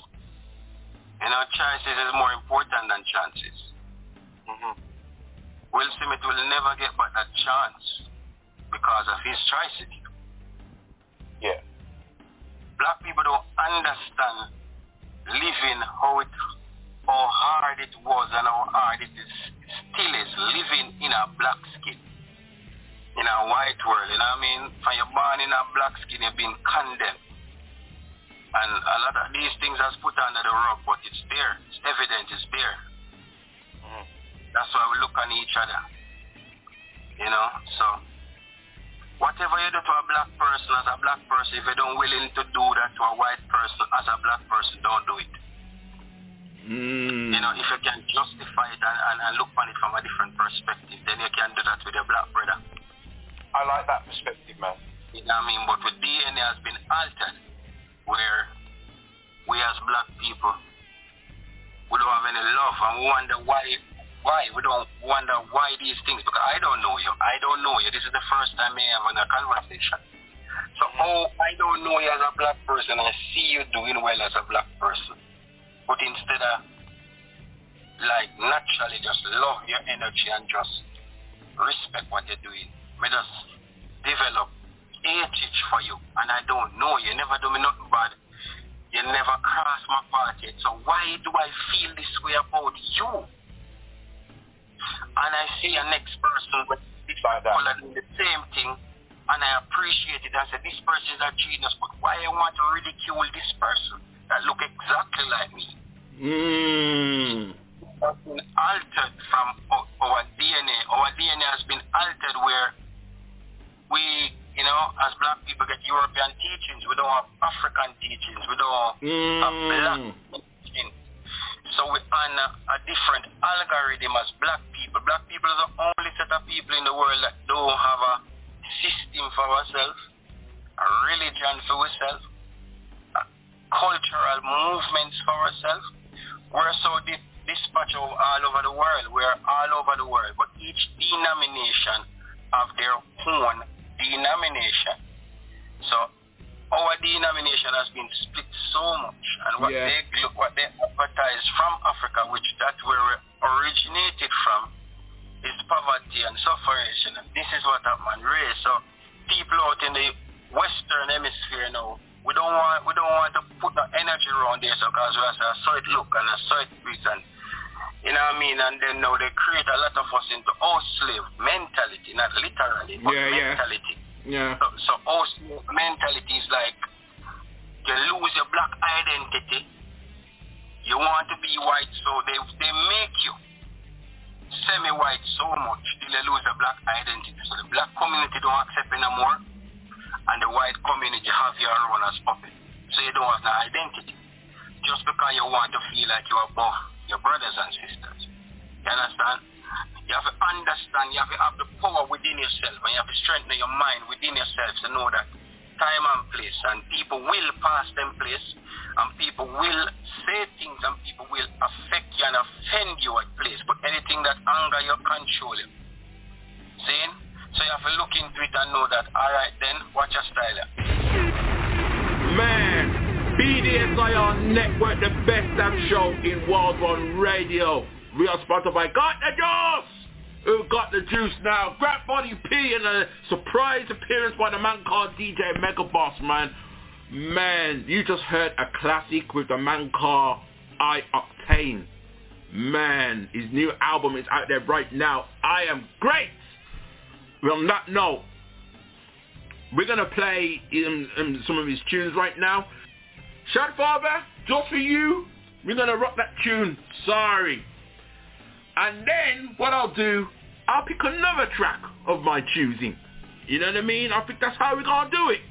You know, choices is more important than chances. hmm Will Smith will never get back that chance because of his choices. Yeah. Black people don't understand living how it how hard it was and how hard it is still is living in a black skin. In a white world, you know what I mean? When you're born in a black skin you've been condemned. And a lot of these things are put under the rug, but it's there. It's evident, it's there. Mhm. That's why we look on each other. You know, so whatever you do to a black person as a black person, if you don't willing to do that to a white person as a black person, don't do it. Mm. You know, if you can justify it and, and, and look on it from a different perspective, then you can do that with your black brother. I like that perspective, man. You know what I mean? But with DNA has been altered where we as black people, we don't have any love and we wonder why, why, we don't wonder why these things, because I don't know you, I don't know you, this is the first time I am have a conversation. So, oh, I don't know you as a black person, I see you doing well as a black person. But instead of, like, naturally just love your energy and just respect what you're doing, me just develop hatred for you, and I don't know you, never do me nothing bad. You never cross my path yet. So why do I feel this way about you? And I see a next person with like that. doing the same thing, and I appreciate it. I say this person is a genius, but why I want to ridicule this person that look exactly like me? Mm. Has been altered from our DNA. Our DNA has been altered where we, you know, as black people get European teachings. We don't have African teachings. We don't have black Mm. teachings. So we on a, different algorithm as black people people. Black people are the only set of people in the world that don't have a system for ourselves, a religion for ourselves, cultural movements for ourselves. We're so di- dispatched all over the world. We're all over the world. But each denomination have their own denomination. So our denomination has been split so much and what Yeah. they look what they advertise from Africa, which that's where we originated from, is poverty and suffering. And this is what happened race. So people out in the western hemisphere now, we don't want we don't want to put the energy around there so because we have a side look and a side piece and you know what I mean? And then now they create a lot of us into house slave mentality, not literally, but Yeah, yeah. mentality. Yeah. So, so house mentality is like you lose your black identity. You want to be white, so they they make you semi-white so much till you lose the black identity. So the black community don't accept anymore, and the white community have your own as puppet. So you don't have no identity. Just because you want to feel like you're above your brothers and sisters. You understand? You have to understand, you have to have the power within yourself, and you have to strengthen your mind within yourself to know that time and place, and people will pass them place, and people will say things, and people will affect you and offend you at place. But anything that anger you, control you. Saying? So you have to look into it and know that, alright then, watch your style. Man, BDSIR Network, the best damn show in World One Radio. We are sponsored by Got Da Juice! Who got the juice now? Grab Body P and a surprise appearance by the man called DJ Mega Boss, man. Man, you just heard a classic with the man called I Octane. Man, his new album is out there right now. I am great. Well, that note, we're gonna play um, um, some of his tunes right now. Shot Father, just for you, we're gonna rock that tune. Sorry. And then what I'll do, I'll pick another track of my choosing. You know what I mean? I think that's how we're gonna do it.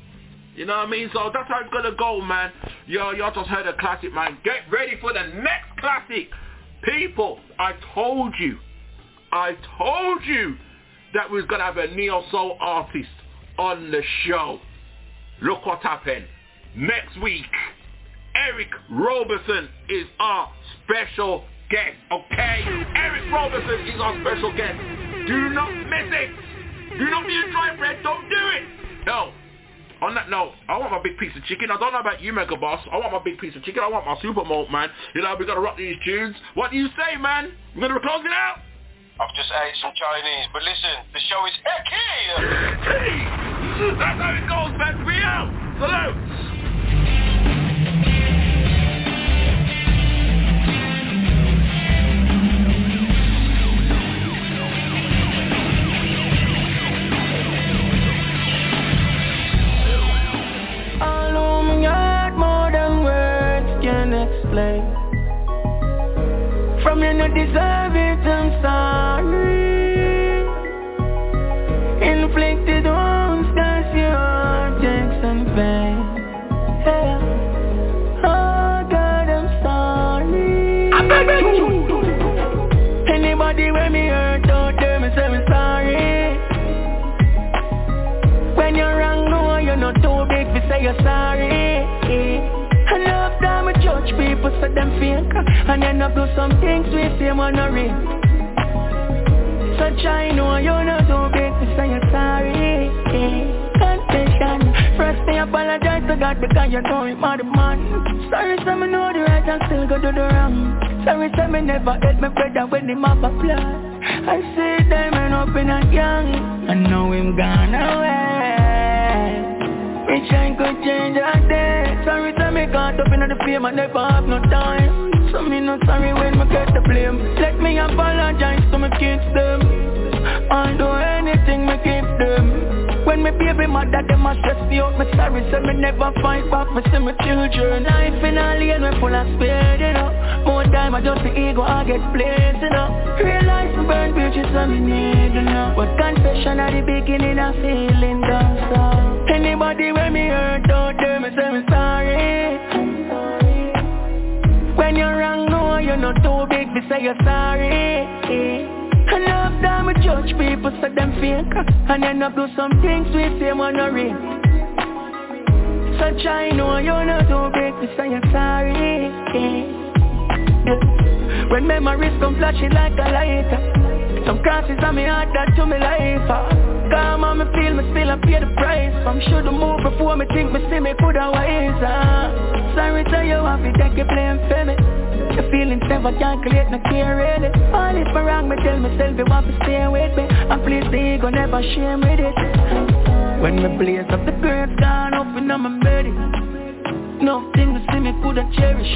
You know what I mean? So that's how it's gonna go, man. Yo, y'all just heard a classic, man. Get ready for the next classic. People, I told you, I told you that we was gonna have a neo soul artist on the show. Look what happened. Next week, Eric Roberson is our special guest, okay? Eric Roberson is our special guest. Do not miss it. Do not be a dry bread. Don't do it. No. On that note, I want my big piece of chicken. I don't know about you, Mega Boss. I want my big piece of chicken. I want my super malt, man. You know, we got to rock these tunes. What do you say, man? We're going to close it out? I've just ate some Chinese, but listen, the show is hecky! That's how it goes, man. We out. Salute. You no deserve it, I'm sorry. Inflicted wounds, cause your aches and pain. Yeah. Oh God, I'm sorry. I beg you. Anybody when me I people, say them fake, and then I do some things with them on a ring. So try know you're not too big to say you're sorry. Confession, first me apologize to God because you know it, mad man. Sorry, say me know the right and still go do the wrong. Sorry, say me never hate my brother when him have a plan. I see diamond up in a gang, I know him gone away. Me trying could change that day Sorry say me caught up in the fame I never have no time. So me not sorry when me get the blame. Let me apologize to my kids them. I'll do anything me keep them When me baby mother them a stress me out Me sorry say me never fight back. Me see my children Life in a lane we full of speed you know. More time I just the ego I get blazed you know. Realize me burn bridges when me need you know. But confession at the beginning I feeling down so Anybody when me hurt out there, me say me sorry. When you're wrong, no, you're not too big to say you're sorry. And half time we judge people say them fake. And end up do some things we say man no real So try know you know too big to say you're sorry. When memories come flashing like a lighter Some crosses on me heart that to me life uh. Come on me feel me still I pay the price. From should move before me think me see me coulda wiser Sorry tell you have to take it blame for me. The feelings never calculate, no care really. All if I wrong, me tell myself you want to stay with me. And please the ego never shame with it. When me blaze up, the girls gone up and I'm ready Nothing to see me coulda cherish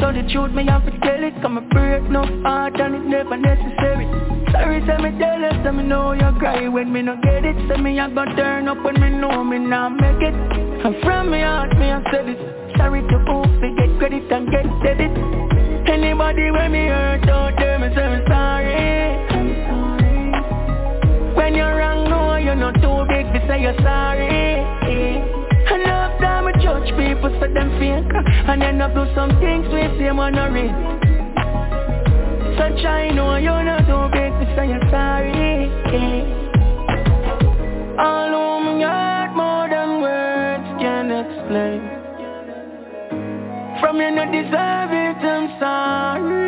So the truth me have to tell it Come a break no heart and it never necessary Sorry say me tell you, say me know you cry. When me no get it Say me I go turn up. When me know me not make it. And from me heart me I said it. Sorry to who get credit and get debit. Anybody when me hurt out there, me say me sorry. When you're wrong, no, you're not too big to say you're sorry. Enough time I judge people, say them fake. And end up do some things we say real So try know you're not too big say you're sorry All whom got more than words can explain. From you no deserve it, I'm sorry.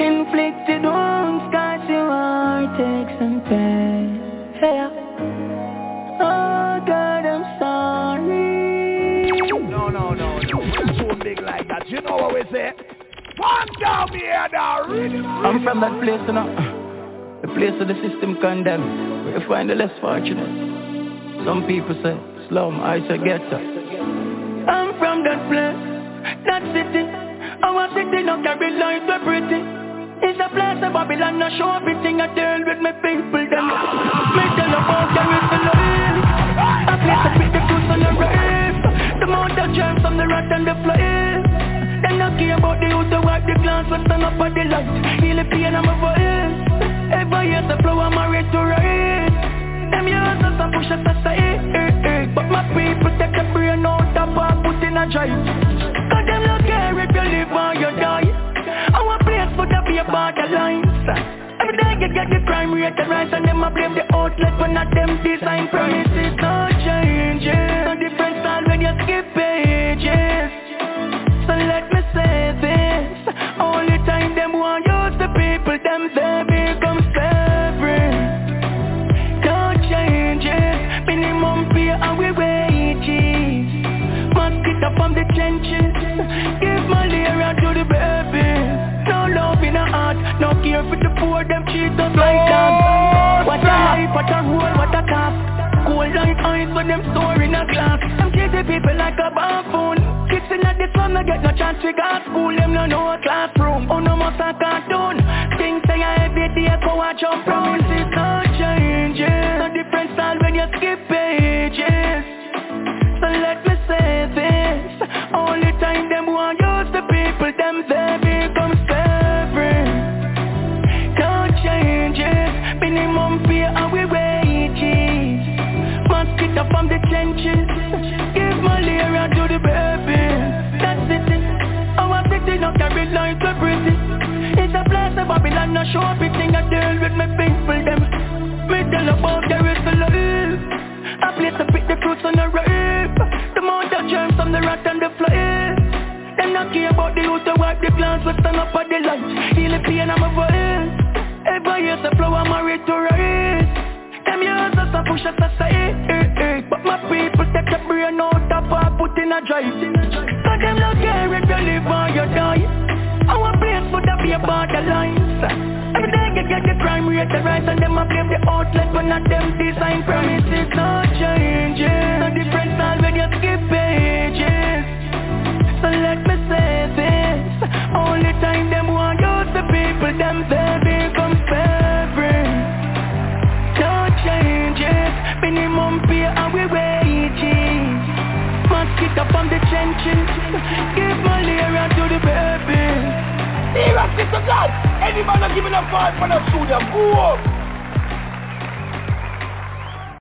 Inflicted wounds cause you take some pain yeah. Oh God, I'm sorry. No, no, no, no. We're big like that, you know what we say I'm from that place, you know. The place where the system condemns Where you find the less fortunate. Some people say slum, I say ghetto I'm from that place, that city. Our city no carry light we pretty. It's a place of Babylon, no show everything I deal with my people them. Me tell you about is the life A place to pick the fruits on the roof The mount of germs from the rat and the flies Them not care about the youth to wipe the glass But stand up at the light, feel the pain of my voice Every year the flow I'm married to rise Them years a push us aside eh, eh, eh. But my people take the brain out put in a drive. Cause them not care if you live or you die. Our place would be a borderline Every day you get the crime rate rise And them a blame the outlet when not them design prices. Not changing. No different style when you skip pages So let me say this. Only time them want use the people Them they become slavery No changes Minimum pay and we wages up from the trenches. Give malaria to the baby No love in the heart. No care for the poor Them cheat us like that. What a life, what a role, what a cost Cold like ice when them store in a glass Them treat the people like a buffoon Kissing at the sun, no get no chance to go school Them no know classroom, oh no must a cartoon Things say I every day go a jump Promises not changing No different style when you skip pages So let me say this only time them want use the people, them they become slavery. Can't change it. Minimum pay and we wages. Mosquito from the Not carry light to pretty. It's a place of Babylon, no show everything I deal with my people, them. Me tell about is a. A place to pick the fruits on the rape. The amount of germs from the rat and the fly Them not care about the youth to wipe the plants But stand up at the light Feel the pain of my voice Every year the flower married to rise Them years us a push us a say eh. But my people take the brain out of and put in a drive Cause them not care if you live or you die. Our place would be a borderline. Every day you get the crime rate the rise And them a blame the outlet when not them design Promises not changing No different style when you skip pages. So let me say this. Only time them want use the people Them Minimum pay and we wages Mosquito from the trenches Give malaria to the baby Serious, to God. Any man not giving a fight for the studio. Go up.